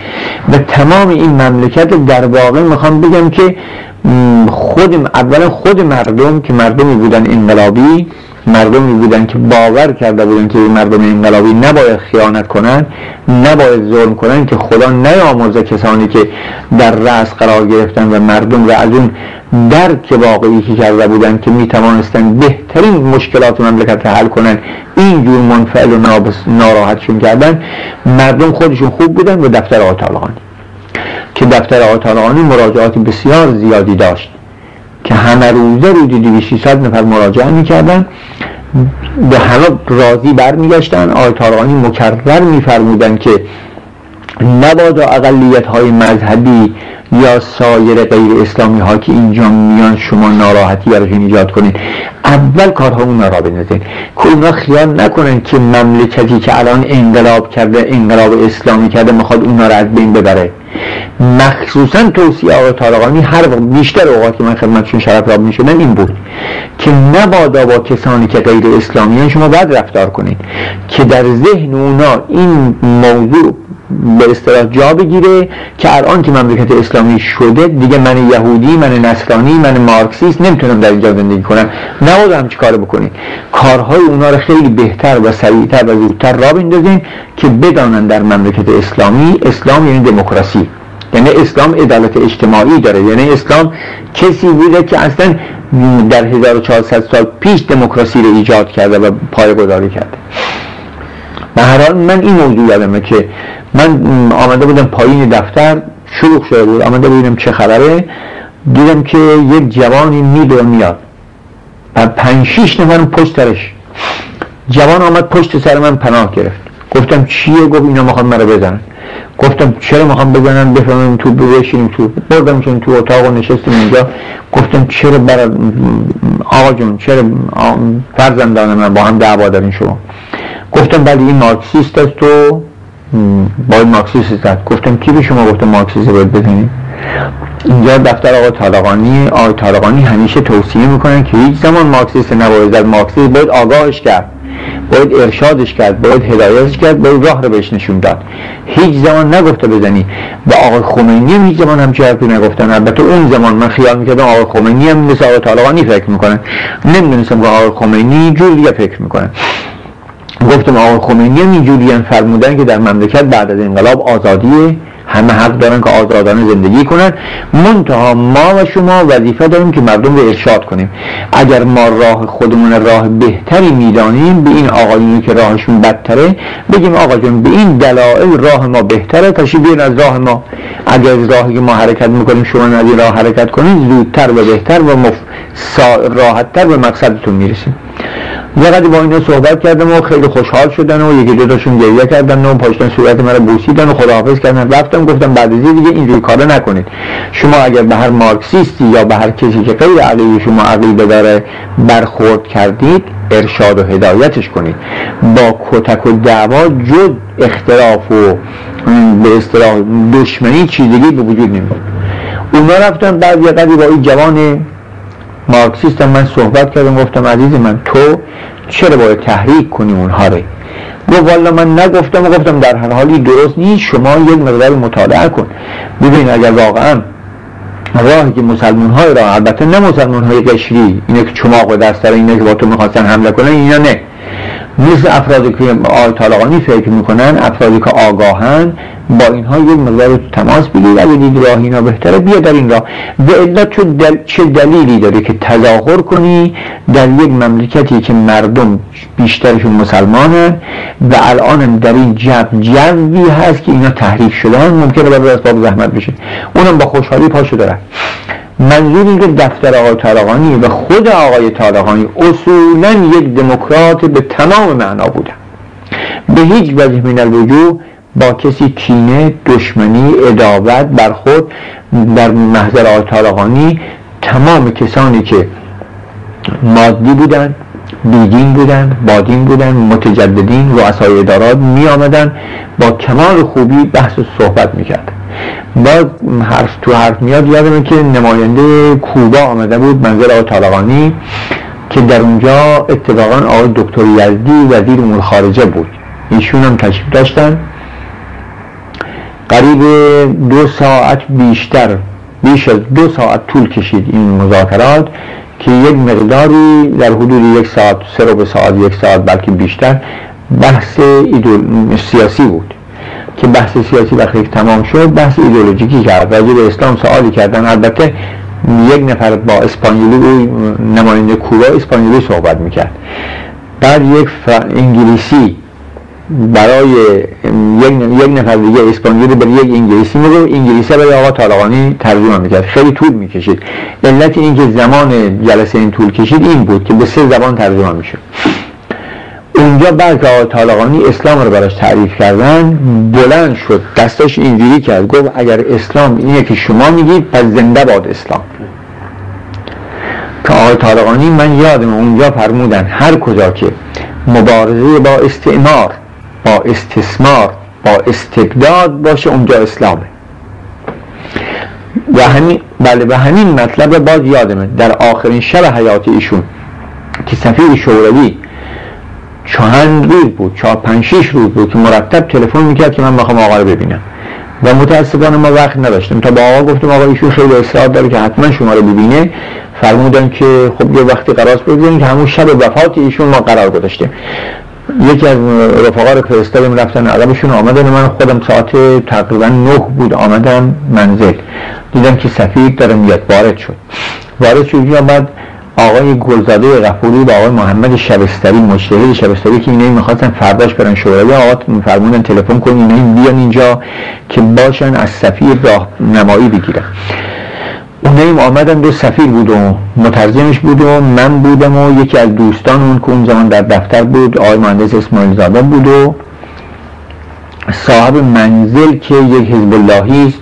و تمام این مملکت در واقع می‌خوام بگم که خود اولا خود مردم که مردمی بودن انقلابی مردمی بودن که باور کرده بودن که مردم انقلابی نباید خیانت کنن نباید ظلم کنن که خدا نیامرزه کسانی که در رأس قرار گرفتن و مردم و از اون درک واقعی که کرده بودن که می توانستن بهترین مشکلات مملکت رو حل کنن اینجور منفعل و ناراحتشون کردن مردم خودشون خوب بودن و دفتر آقای طالقانی که دفتر آقای طالقانی مراجعات بسیار زیادی داشت. که همه روزه روزی دیوی نفر مراجعه می‌کردن به همه راضی برمیگشتن. آقای مکرر میفرمودن که نبادا اقلیت های مذهبی یا سایر غیر اسلامی ها که اینجا میان شما ناراحتی براشون ایجاد کنید اول کارها اونا را بندازین. که اونا خیال نکنن که مملکتی که الان انقلاب کرده انقلاب اسلامی کرده می‌خواد اونا را از بین ببره. مخصوصا توصیه آقای طالقانی هر بیشتر اوقات که من خدمتشون شرف راب می‌شدم این بود که نبادا با کسانی که غیر اسلامی شما باید رفتار کنید که در ذهن اونا این موضوع به اصطلاح جا بگیره که الان که مملکت اسلامی شده دیگه من یهودی من نصرانی من مارکسیست نمی‌تونم در اینجا زندگی کنم. نباید هم کار بکنید؟ کارهای اونا رو خیلی بهتر و سریعتر و زودتر را بندازین که بدانن در مملکت اسلامی اسلام یعنی دموکراسی. یعنی اسلام عدالت اجتماعی داره. یعنی اسلام کسی بوده که اصلا در 1400 سال پیش دموکراسی رو ایجاد کرده و پایگذاری کرده. به هر حال من این موضوع یادمه که من آمده بودم پایین دفتر شروع شده بود. آمده بودم چه خبره؟ دیدم که یک جوانی میده میاد. و پنج شیش نفر پشترش جوان آمد پشت سر من پناه گرفت. گفتم چیه؟ گفت اینا می‌خوان مرا بزنن. گفتم چرا می‌خوام بزنن؟ بفهمیم تو بشینیم تو بردم چون تو اتاق و نشستیم اینجا. گفتم چرا برای آقا جون چرا فرزندان من با هم دعوا دارین شما؟ گفتم ولی این مارکسیست است تو. با مارکسیست است گفتم کی به شما گفتم مارکسیست باید بزنید اینجا دفتر آقا طالقانی آقای طالقانی همیشه توصیه می‌کنن که هیچ زمان مارکسیست نباید. مارکسیست باید آگاهش کرد. باید ارشادش کرد باید هدایتش کرد باید راه رو بهش نشون داد. هیچ زمان نگفته بزنی به آقای خمینی هم هیچ زمان همچه حرفی نگفتن البته اون زمان من خیال می‌کردم آقای خمینی هم مثل آقای طالقانی فکر می‌کنن نمی‌دونستم که آقای خمینی جور دیگه فکر می‌کنن گفتم آقای خمینی هم اینجوری هم فرمودن که در مملکت بعد از انقلاب آزادی همه حق دارن که آزادانه زندگی کنن. منتها ما و شما وظیفه داریم که مردم رو ارشاد کنیم. اگر ما راه خودمون راه بهتری می‌دانیم به این آقایونی که راهشون بدتره بگیم آقا جون به این دلایل راه ما بهتره تشریف بیاین از راه ما. اگر از راهی که ما حرکت می‌کنیم شما از راه حرکت کنید زودتر و بهتر و مف... راحتتر به مقصدتون می‌رسیم. یه قدی با اینا صحبت کردم و خیلی خوشحال شدن و یکی دوتاشون گریه کردن و پاشتن صورت مرا بوسیدن و خداحافظ کردن. رفتم گفتم بعد از دیگه اینجوری کارا نکنید. شما اگر به هر مارکسیستی یا به هر کسی که غیر عقیده شما عقیده داره برخورد کردید ارشاد و هدایتش کنید. با کتک و دعوا جد اختلاف و به اصطلاح دشمنی چیزی به وجود نمیاد. اونا رفتن بعد یه قدی با این جوان مارکسیست من صحبت کردم گفتم عزیز من تو چرا باید تحریک کنی اونها رو؟ گفت والا من نگفتم و گفتم در هر حالی درست نیست شما یک مقدار مطالعه کن. ببین اگر واقعا راهی که مسلمان های را البته نه مسلمان های قشری اینه که چماق و دست اینه که با تو می‌خواستن حمله کنن اینا نه. مثل افرادی که آی طالقانی فکر می‌کنن افرادی که آگاهن با اینها یک مقدار تماس بگیر اگه دید راه اینا بهتره. بیا در این راه. و الا دل... چه دلیلی داره که تظاهر کنی در یک مملکتی که مردم بیشترشون مسلمانن و الان در این جو جوی هست که اینا تحریک شدن ممکنه برای اسباب زحمت بشه. اونم با خوشحالی پاشو دارن منظور این که دفتر آقای طالقانی و خود آقای طالقانی اصولا یک دموکرات به تمام معنا بودن. به هیچ وجه من الوجود با کسی کینه دشمنی ادابت برخورد در محضر طالقانی تمام کسانی که مادی بودن بیدین بودن بادین بودن متجددین رؤسای ادارات می آمدن با کمال خوبی بحث و صحبت می کردن باز حرف تو حرف میاد یادمه که نماینده کوبا آمده بود منظر آقای که در اونجا اتفاقا آقای دکتر یزدی وزیر امور خارجه بود. ایشون هم تشریف داشتن. قریب دو ساعت بیشتر بیش از دو ساعت طول کشید این مذاکرات که یک مقداری در حدود یک ساعت سه به ساعت یک ساعت بلکه بیشتر بحث سیاسی بود. که بحث سیاسی وقتی تمام شد بحث ایدولوژیکی کرد. راجع به اسلام سوالی کردن. البته یک نفر با اسپانیولی نماینده کوبا اسپانیولی صحبت می‌کرد. بعد یک انگلیسی برای یک, نفر دیگه اسپانیولی برای یک انگلیسی میگو انگلیسی برای آقا طالقانی ترجمه می‌کرد. خیلی طول می‌کشید. علت اینکه زمان جلسه این طول کشید این بود که به سه زبان ترجمه می‌شد. اونجا بعد که آقای طالقانی اسلام رو براش تعریف کردن. بلند شد. دستش اینجوری کرد. گفت اگر اسلام اینه که شما میگید پس زنده باد اسلام. که آقای طالقانی من یادم اونجا فرمودن هر کجا که مبارزه با استعمار با استثمار با استبداد باشه اونجا اسلامه. و همین بله و همین مطلب باز یادمه. در آخرین شب حیات ایشون که سفیر شوروی چند روز بود چهار پنج شیش روز بود که مرتب تلفن می‌کرد که من می‌خوام آقا رو ببینم. و متاسفانه ما وقت نداشتیم. تا با آقا گفتیم آقا ایشون خیلی اصرار داره که حتما شما رو ببینه. فرمودن که خب یه وقتی قرار بگذاریم که همون شب وفات ایشون ما قرار گذاشتیم. یکی از رفقا رو فرستادیم رفتن عقبشون آمدن من خودم ساعت تقریبا نه بود آمدم منزل. دیدم که سفیر داره میاد وارد شد. وارد شد بعد آقای گلزاده غفوری با آقای محمد شبستری مشتری شبستری که اینه می‌خواستن فرداش برن شوروی آقا فرمودن تلفن کنین اینا بیان اینجا که باشن از سفیر راه نمایی بگیرن. اونیم آمدن دو سفیر بود و مترجمش بود و من بودم و یکی از دوستان اون که اون زمان در دفتر بود آقای مهندس اسماعیل زاده بود و صاحب منزل که یک حزب اللهی است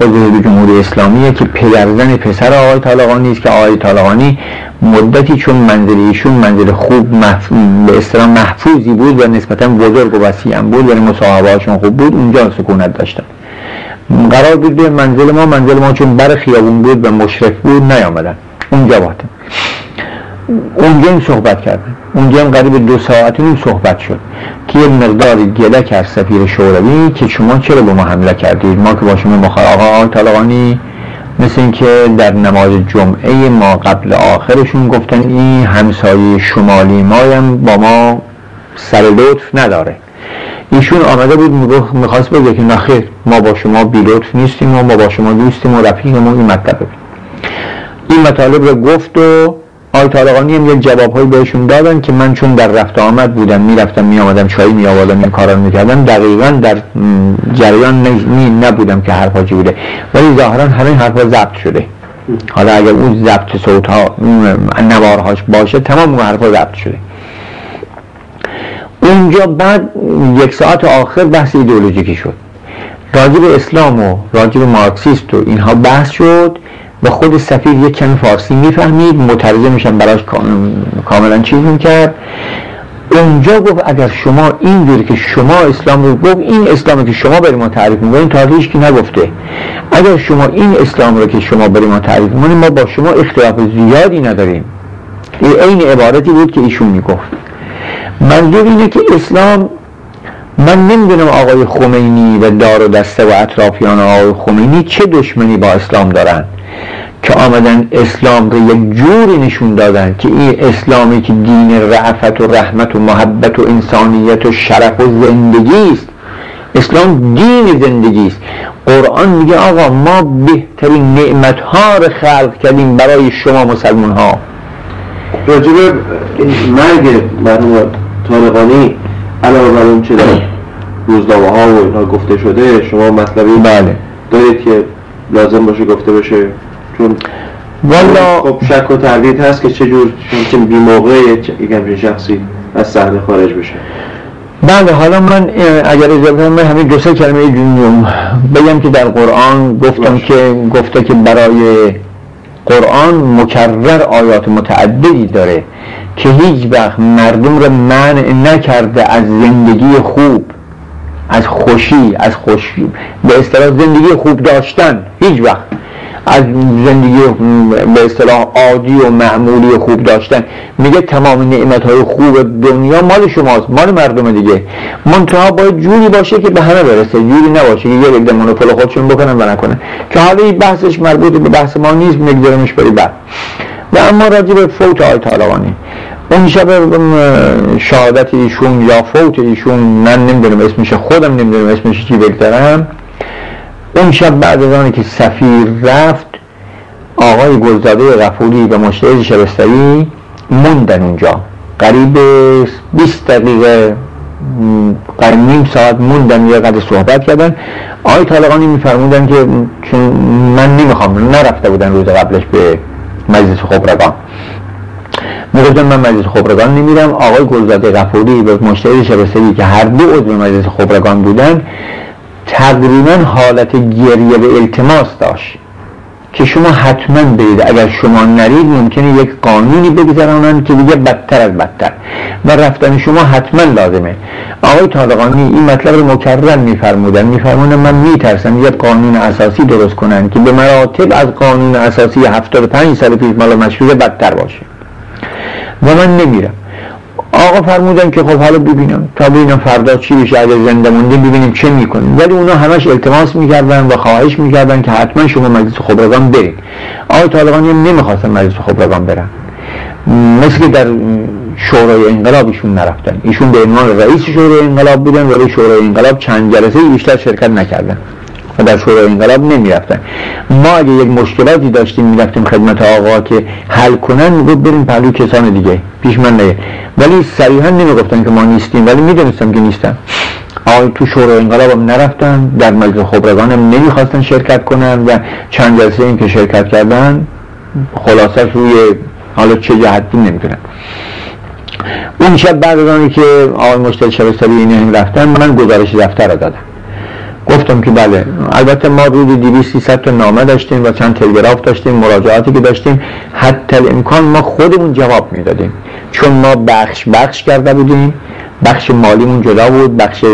عضو جمهوری اسلامیه که پدرزن پسر آقای طالقانی است که آقای طالقانی مدتی چون منزل ایشون منزل خوب مف... به اصطلاح محفوظی بود و نسبتا بزرگ و وسیع بود یعنی مصاحبهاشون خوب بود اونجا سکونت داشتن. قرار بود به منزل ما منزل ما چون بر خیابون بود و مشرف بود نیامدن. اونجا باتم اونجا این صحبت کردن. اونجا هم قریب دو ساعت این صحبت شد. که یه مقدار گله کرد سفیر شوروی که شما چرا به ما حمله کردید؟ ما که با شما مخار آقا طالقانی مثل اینکه در نماز جمعه ما قبل آخرشون گفتن این همسایه شمالی ما هم با ما سر لطف نداره. ایشون آمده بود می‌خواست بگه که نخیر ما با شما بی لطف نیستیم و ما با شما دوستیم و رفیقیم و این مطلب این مطالب رو گفت و آقای طالقانی هم یک جواب بهشون دادن که من چون در رفت آمد بودم می‌رفتم می آمدم چایی می آوردم این کارا می‌کردم دقیقا در جریان نی نبودم که حرفا چی بوده. ولی ظاهرا همین حرفا ضبط شده. حالا اگر اون ضبط صوت ها نوارهاش باشه تمام اون حرفا ضبط شده. اونجا بعد یک ساعت آخر بحث ایدئولوژیکی شد. راجب اسلام و راجب مارکسیست و اینها بحث شد. به خود سفیر یک کمی فارسی می‌فهمید میشن براش کاملا چیز می‌کرد. اونجا گفت اگر شما این که شما اسلام رو گفت این اسلامی که شما برای ما تعریف می‌کنید تاریخش که نگفته. اگر شما این اسلام رو که شما برای ما تعریف می‌کنید ما با شما اختلاف زیادی نداریم. این عبارتی بود که ایشون می‌گفت. منظور اینه که اسلام من نمی‌دونم آقای خمینی و دار و دسته و اطرافیان آقای خمینی چه دشمنی با اسلام دارن که آمدن اسلام رو یک جوری نشون دادن که این اسلامی که دین رعفت و رحمت و محبت و انسانیت و شرف و زندگی است. اسلام دین زندگی است. قرآن میگه آقا ما بهترین نعمت ها رو خلق کردیم برای شما مسلمان ها راجب مرگ مرحوم طالقانی علاوه بر اون چه در روزنامه ها و اینها گفته شده شما مطلبی بله. دارید که لازم باشه گفته بشه. چون والا خب شک و تردید هست که چجور چون بی موقع یک همچین شخصی از صحنه خارج بشه. بله حالا من اگر اجازه من همین دو سه کلمه بگم که در قرآن گفتم که گفته که برای قرآن مکرر آیات متعددی داره. که هیچ وقت مردم رو منع نکرده از زندگی خوب از خوشی از خوشی به اصطلاح زندگی خوب داشتن. هیچ وقت. از زندگی به اصطلاح عادی و معمولی خوب داشتن. میگه تمام نعمت های خوب دنیا مال شماست مال مردم دیگه. منتها باید جوری باشه که به همه برسه. جوری نباشه که یه عده مونوپول خودشون بکنن و نکنن. که حالا این بحثش مربوط به بحث ما نیست میگذارمش بری بعد. و اما راجع به فوت آی طالبانی. اون شب شهادت ایشون یا فوت ایشون من نمی‌دونم اسمش خودم نمی‌دونم اسمش چی بگذارم اون شب بعد از که سفیر رفت آقای گلزاده غفوری و مشتهد شبستری موندن اونجا. قریب 20 دقیقه قریب نیم ساعت موندن یه قدر صحبت کردن. آقای طالقانی میفرمودن که چون من نمی‌خوام نرفته بودن روز قبلش به مجلس خبرگان. می‌گفتم من مجلس خبرگان نمیرم. آقای گلزاده غفوری و مشتری شبستری که هر دو عضو مجلس خبرگان بودن تقریبا حالت گریه به التماس داشت. که شما حتما برید اگر شما نرید ممکنه یک قانونی بگذرانند که دیگه بدتر از بدتر. و رفتن شما حتما لازمه. آقای طالقانی این مطلب رو مکرر میفرمودن. میفرمودن من میترسم یک قانون اساسی درست کنن که به مراتب از قانون اساسی 75 سال پیش مال مشروع بدتر باشه. و من نمیرم. آقا فرمودن که خب حالا ببینم. تا ببینم فردا چی بشه اگر زنده موندیم ببینیم چه می‌کنیم. ولی اونا همش التماس می‌کردن و خواهش می‌کردن که حتما شما مجلس خبرگان برید. آقای طالقانی هم نمی‌خواستن مجلس خبرگان برن. مثل در شورای انقلاب ایشون نرفتن. ایشون به عنوان رئیس شورای انقلاب بودن ولی شورای انقلاب چند جلسه بیشتر شرکت نکردن. و در شورای انقلاب نمی‌رفتن. ما اگه یک مشکلاتی داشتیم می‌رفتیم خدمت آقا که حل کنن می‌گفت بریم پهلو کسان دیگه. پیش من نه ولی صریحا نمی‌گفتن که ما نیستیم. ولی می‌دونستم که نیستم آقای تو شورای انقلاب هم نرفتن. در مجلس خبرگان هم نمی‌خواستن شرکت کنن. و چند جلسه این که شرکت کردن خلاصه روی حالا چه جهتی نمی‌دونم. اون شب بعد از که آقای مشتل شبستری این رفتن من گزارش دفتر رو دادم. گفتم که بله البته ما روی 200 تا نامه داشتیم و چند تلگراف داشتیم مراجعاتی که داشتیم. حتی امکان ما خودمون جواب می‌دادیم. چون ما بخش بخش کرده بودیم. بخش مالیمون جدا بود بخش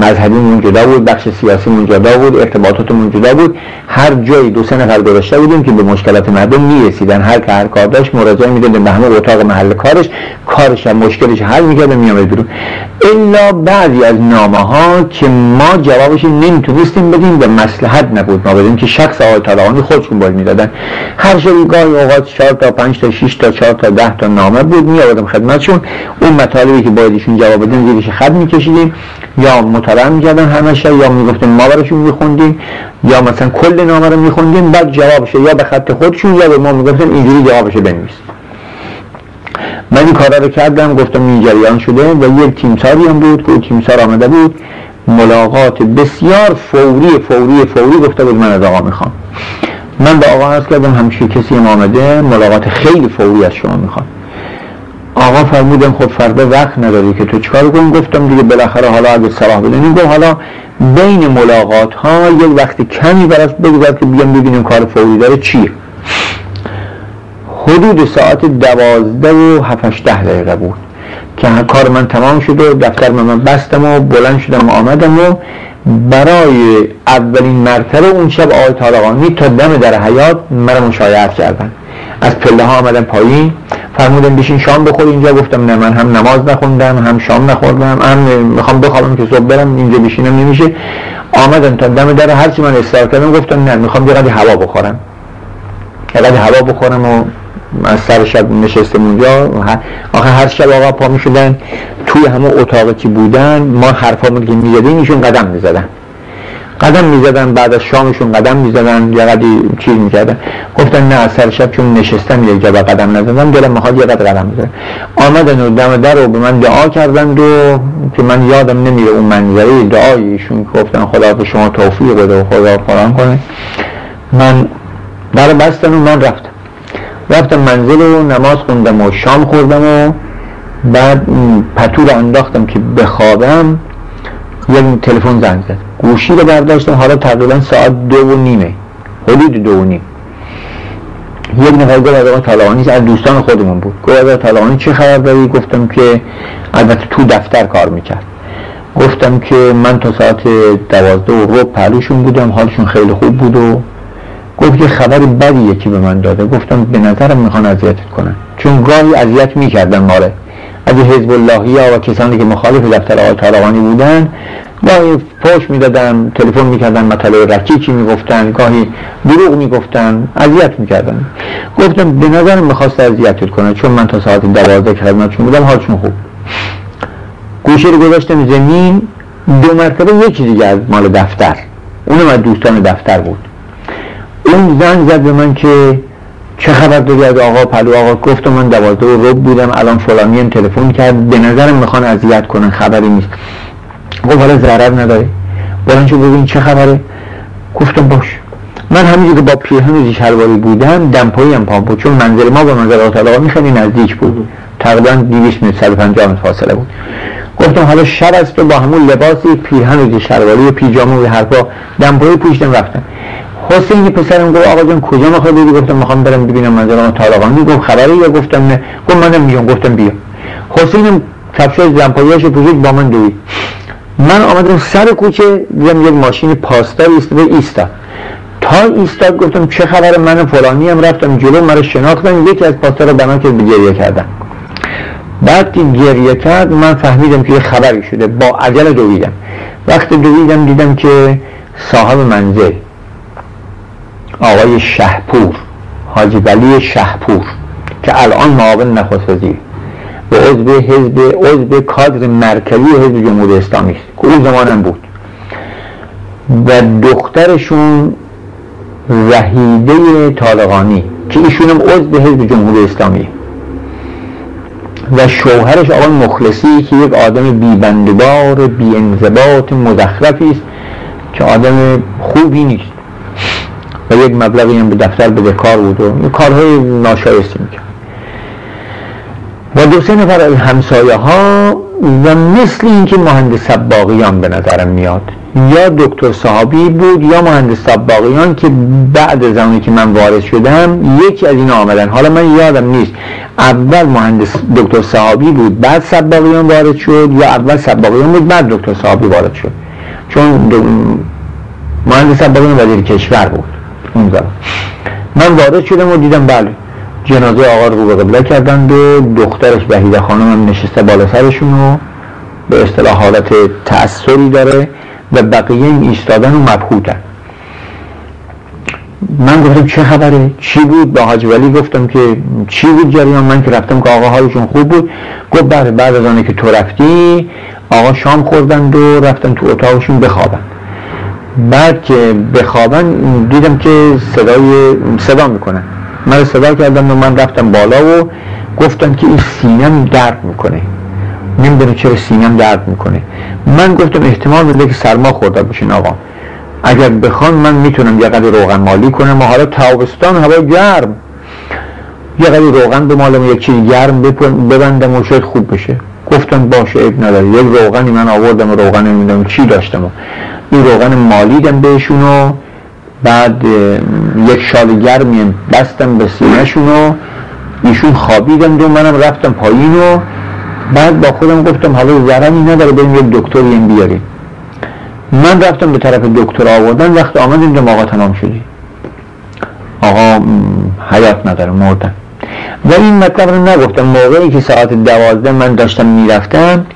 مذهبیمون جدا بود بخش سیاسیمون جدا بود ارتباطاتمون جدا بود. هر جایی دو سه نفر گذاشته بودیم که به مشکلات مردم می‌رسیدن. هر که هر کار داشت مراجعه می‌داد به همه اتاق محل کارش. کارش هم مشکلش حل می‌کرد و میامد بیرون. الا بعضی از نامه ها که ما جوابش نمی‌تونستیم بدیم و مسلحت نبود. ما بدیم که شخص آقای طالقانی خودشون باید می‌دادن. هر شبی گاهی اوقات 4 تا 5 تا 6 تا 4 تا 10 تا نامه بود میآوردم خدمتشون. اون مطالبی که باید ایشون جواب بدیم زیرش خط میکشیدیم. یا مطالعه می‌کردن همه شب یا می‌گفتیم ما براشون میخوندیم یا مثلا کل نامه رو میخوندیم بعد جوابش یا به خط خودشون یا به ما می‌گفتن اینجوری جوابش بنویس. من این کارا رو کردم گفتم این جریان شده و یک تیمساری هم بود که تیمسار آمده بود. ملاقات بسیار فوری فوری فوری گفته بود من از آقا می‌خوام. من به آقا عرض کردم همیشه کسی هم آمده ملاقات خیلی فوری از شما می‌خوام آقا فرمودن خب فردا وقت نداری که تو چکار کنی؟ گفتم دیگه بالاخره حالا اگه صلاح بدونی گفت حالا بین ملاقات ها یک وقت کمی براش بگذار که بیام ببینیم کار فوری داره چیه. حدود ساعت دوازده و هفتشده دقیقه بود که کار من تمام شد و دفتر من بستم و بلند شدم و آمدم و برای اولین مرتبه اون شب آقای طالقانی تا دم در حیات مرا مشایعت کردن. از پله ها آمدن پایین. فرمودن بشین شام بخور اینجا گفتم نه من هم نماز نخوندم هم شام نخوردم هم می‌خوام بخوابم که صبح برم اینجا بشینم نمیشه. آمدن تا دم در هرچی من استار کردم گفتم نه می‌خوام یه هوا بخورم. یه هوا بخورم و از سر شب نشستم اونجا آخه هر شب آقا پا می‌شدن توی همه اتاقی که بودن ما حرفامون که می‌زدیم ایشون قدم می‌زدن. قدم می‌زدن بعد از شامشون قدم می‌زدن یه قدی چیز می‌کردن. گفتن نه سر شب چون نشستم یک جا قدم نزدم دلم می‌خواد یه قد قدم بزنم آمدن و دم در رو به من دعا کردند و که من یادم نمیره اون منظره دعایشون گفتن خدا به شما توفیق بده و خدا قرآن کنه. من در بستن و من رفتم. رفتم منزل و نماز خوندم و شام خوردم و بعد پتو رو انداختم که بخوابم. یک تلفن زنگ زد. گوشی رو برداشتم حالا تقریبا ساعت دو و نیمه. حدود دو و نیم. یک نفر گفت از طالقانی از دوستان خودمون بود. گفت از طالقانی چه خبر داری؟ گفتم که البته تو دفتر کار می‌کرد. گفتم که من تا ساعت دوازده و روب پهلوشون بودم حالشون خیلی خوب بود و گفت که خبر بدی یکی به من داده. گفتم به نظرم می‌خوان اذیتت کنن. چون گاهی اذیت می‌کردن ماره از حزب اللهی ها و کسانی که مخالف دفتر آقای طالقانی بودن گاهی پوش می‌دادن تلفن می‌کردن مطلب رکیکی می‌گفتن گاهی دروغ می‌گفتن اذیت می‌کردن. گفتم به نظر می‌خواست اذیتت کنه چون من تا ساعت دوازده خدمتشون بودم حالشون خوب گوشه رو گذاشتم زمین دو مرتبه یکی دیگه از مال دفتر اونم از دوستان دفتر بود. اون زنگ زد به من که چه خبر از آقا پلو آقا گفتم من دوازده رب بودم الان فلانی هم تلفن کرد. به نظرم می‌خوان اذیت کنن خبری نیست. گفت حالا ضرر نداره برن چه ببین چه خبره. گفتم باش. من همینجور که با پیرهن شلواری بودم دمپایی هم پام بود. چون منزل ما با منزل آقا خیلی نزدیک بود. تقریبا 200 متر 150 متر فاصله بود. گفتم حالا شب است و با همون لباسی پیرهن و شلواری و پیجامه و حرفا. دمپایی پوشیدم رفتم. حسین پسرم گفت آقا جان کجا می‌خوای بری گفتم می‌خوام برم ببینم منظرم طالقانی گفت خبری؟ یا گفتم نه. گفت منم میام گفتم بیا. حسین کفشای دمپاییاشو پوشید با من دوید. من آمدم سر کوچه دیدم یک ماشین پاستا ایستاده ایستا. تا ایستاد گفتم چه خبر؟ من فلانی هم رفتم جلو مرا شناختم یکی از پاستا رو بنا که گریه کردم بعد که گریه کرد من فهمیدم که یه خبری شده. با عجل دویدم. وقتی دویدم دیدم که صاحب منزل آقای شهپور حاجی ولی شهپور که الان معاون نخست وزیر. و عضو حزب عضو کادر مرکزی حزب جمهوری اسلامی است. که اون زمانم بود. و دخترشون وحیده طالقانی که ایشون هم عضو حزب جمهوری اسلامی. و شوهرش آقای مخلصی که یک آدم بیبندبار بی انضباط مزخرفی است که آدم خوبی نیست. یک مبلغی هم به دفتر بده کار بود و کارهای ناشایستی می‌کرد. و دو سه نفر همسایه ها و مثل اینکه مهندس سباقیان به نظرم میاد یا دکتر صحابی بود یا مهندس سباقیان که بعد زمانی که من وارد شدم یکی از این آمدن. حالا من یادم نیست. اول مهندس دکتر صحابی بود بعد سباقیان وارد شد یا اول سباقیان بود بعد دکتر صحابی وارد شد. چون مهندس سباقیان وزیر کشور بود. اون من وارد شدم و دیدم بله جنازه آقا رو به قبله کردند و دخترش وحیده خانم هم نشسته بالا سرشون و به اصطلاح حالت تأثری داره و بقیه این ایستادن و مبهوتن. من گفتم چه خبره؟ چی بود؟ با حاج ولی گفتم که چی بود جریان؟ من که رفتم که آقا حالشون خوب بود. گفت بله بعد از آنه که تو رفتی آقا شام خوردند و رفتن تو اتاقشون بخوابن بعد که بخوابن دیدم که صدای صدا می‌کنن من صدا کردم و من رفتم بالا و گفتم که این سینم درد می‌کنه. نمی‌دونم چرا سینم درد می‌کنه. من گفتم احتمال بده که سرما خورده باشین آقا. اگر بخوان من می‌تونم یه قدر روغن مالی کنم و حالا تابستان هوا گرم. یه قدر روغن به مالم یک چیز گرم ببندم و شاید خوب بشه. گفتم باشه عیب نداره. یک روغنی من آوردم روغن نمی‌دونم چی داشتم. این روغن مالیدم بهشون و بعد یک شال گرمی بستم به سینهشون و ایشون خوابیدن و منم رفتم پایین و بعد با خودم گفتم حالا زرمی نداره بریم یک دکتری بیاریم. من رفتم به طرف دکتر آوردن وقت آمدیم دم آقا تمام شدی آقا حیات نداره مردن. و این مطلب رو نگفتم. موقعی که ساعت دوازده من داشتم می‌رفتم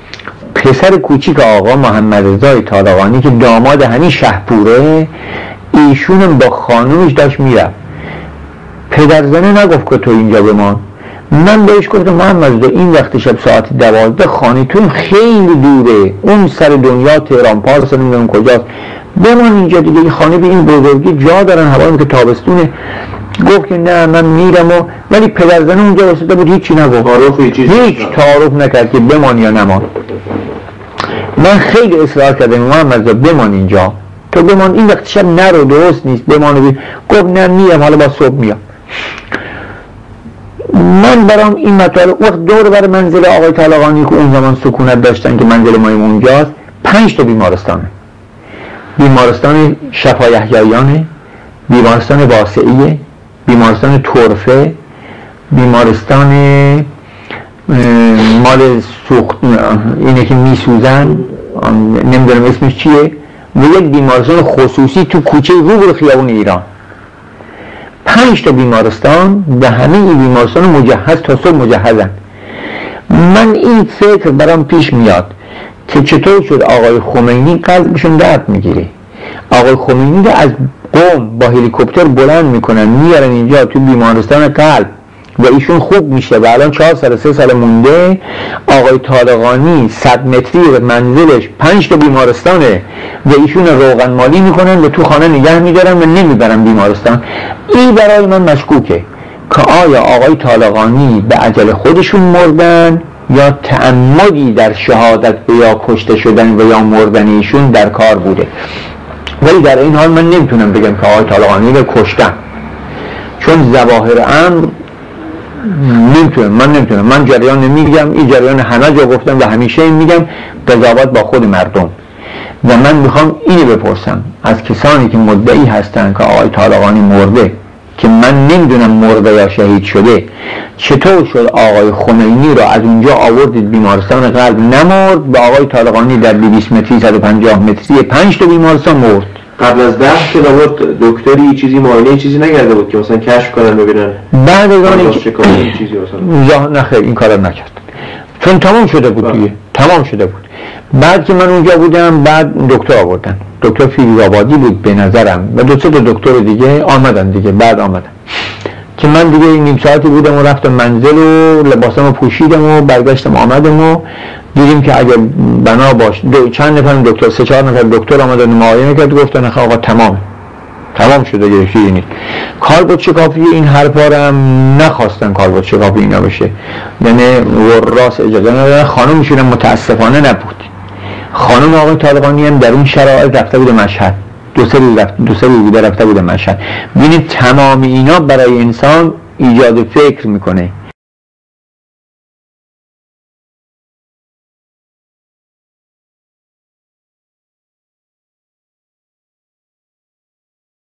پسر کوچیک آقا محمد رضای طالقانی که داماد همین شهپوره ایشونم با خانومش داشت می‌رفت. پدرزنه نگفت که تو اینجا بمان. من بهش گفتم محمد این وقت شب ساعت دوازده خانیتون خیلی دوره اون سر دنیا تهران پارس نمی‌دونم کجاست. بمان اینجا دیگه این خانه به این بزرگی جا دارن هوایی که تابستونه. گفت که نه من میرم و ولی پدرزنه اونجا واسطه بود هیچی نگفت. هیچ تعارف نکرد که بمان یا نمان. من خیلی اصرار کردم محمد بمان اینجا. تو بمان این وقت شب نرو درست نیست بمان گفت نه میام حالا با صبح میام. من برام این مطالب وقت دور بر منزل آقای طالقانی که اون زمان سکونت داشتن که منزل ما اونجاست پنج تا بیمارستانه. بیمارستان شفا یحیایانه بیمارستان واسعیه بیمارستان طرفه بیمارستان مال سوخت اینه که میسوزن. نمی‌دونم اسمش چیه. و یک بیمارستان خصوصی تو کوچه روبر خیابون ایران. پنج تا بیمارستان به همه این بیمارستان مجهز تا صبح مجهزن. من این فکر برام پیش میاد که چطور شد آقای خمینی قلبشون درد می‌گیره. آقای خمینی از قوم با هلیکوپتر بلند می‌کنن میارن اینجا تو بیمارستان قلب. و ایشون خوب میشه و الان چهار سال سه سال مونده. آقای طالقانی صد متری به منزلش پنج تا بیمارستانه و ایشون روغن مالی می‌کنن و تو خانه نگه میدارن و نمی‌برن بیمارستان. این برای من مشکوکه که آیا آقای طالقانی به عجل خودشون مردن یا تعمدی در شهادت به یا کشته شدن و یا مردن ایشون در کار بوده. ولی در این حال من نمی‌تونم بگم که آقای طالقانی رو کشتن. چون زواهر امر نمی‌تونم من نمی‌تونم. من جریان نمیگم این جریان همه جا گفتم و همیشه این میگم قضاوت با خود مردم. و من می‌خوام اینو بپرسم. از کسانی که مدعی هستن که آقای طالقانی مرده که من نمی‌دونم مرده یا شهید شده چطور شد آقای خمینی رو از اونجا آوردید بیمارستان قلب نمرد و آقای طالقانی در 200 متری 150 متری 5 تا بیمارستان مرد؟ قبل از ده که لابد دکتری چیزی معاینه چیزی نگرده بود که مثلا کشف کنن ببینن. بعد از کاری چیزی مثلا زاه نه خیر این کار نکرد. چون تمام شده بود بله. دیگه. تمام شده بود. بعد که من اونجا بودم بعد دکتر آوردن. دکتر فیروز آبادی بود به نظرم. و دو سه تا دکتر دیگه آمدن دیگه. بعد آمدن. که من دیگه نیم ساعتی بودم و رفتم منزل و لباسمو پوشیدم و برگشتم آمدم و دیدیم که اگر بنا باش دو چند نفر دکتر سه چهار نفر دکتر آمدن معاینه کرد گفتن آقا تمام. تمام شده چیزی نیست. کالبد شکافی این حرفا رو هم نخواستن کالبد شکافی اینا بشه. یعنی وراس اجازه ندادن. خانمشون هم متاسفانه نبود. خانم آقای طالقانی هم در اون شرایط رفته بود مشهد. دو سه رفت دو سه بوده رفته بود مشهد. ببینید تمام اینا برای انسان ایجاد فکر می‌کنه.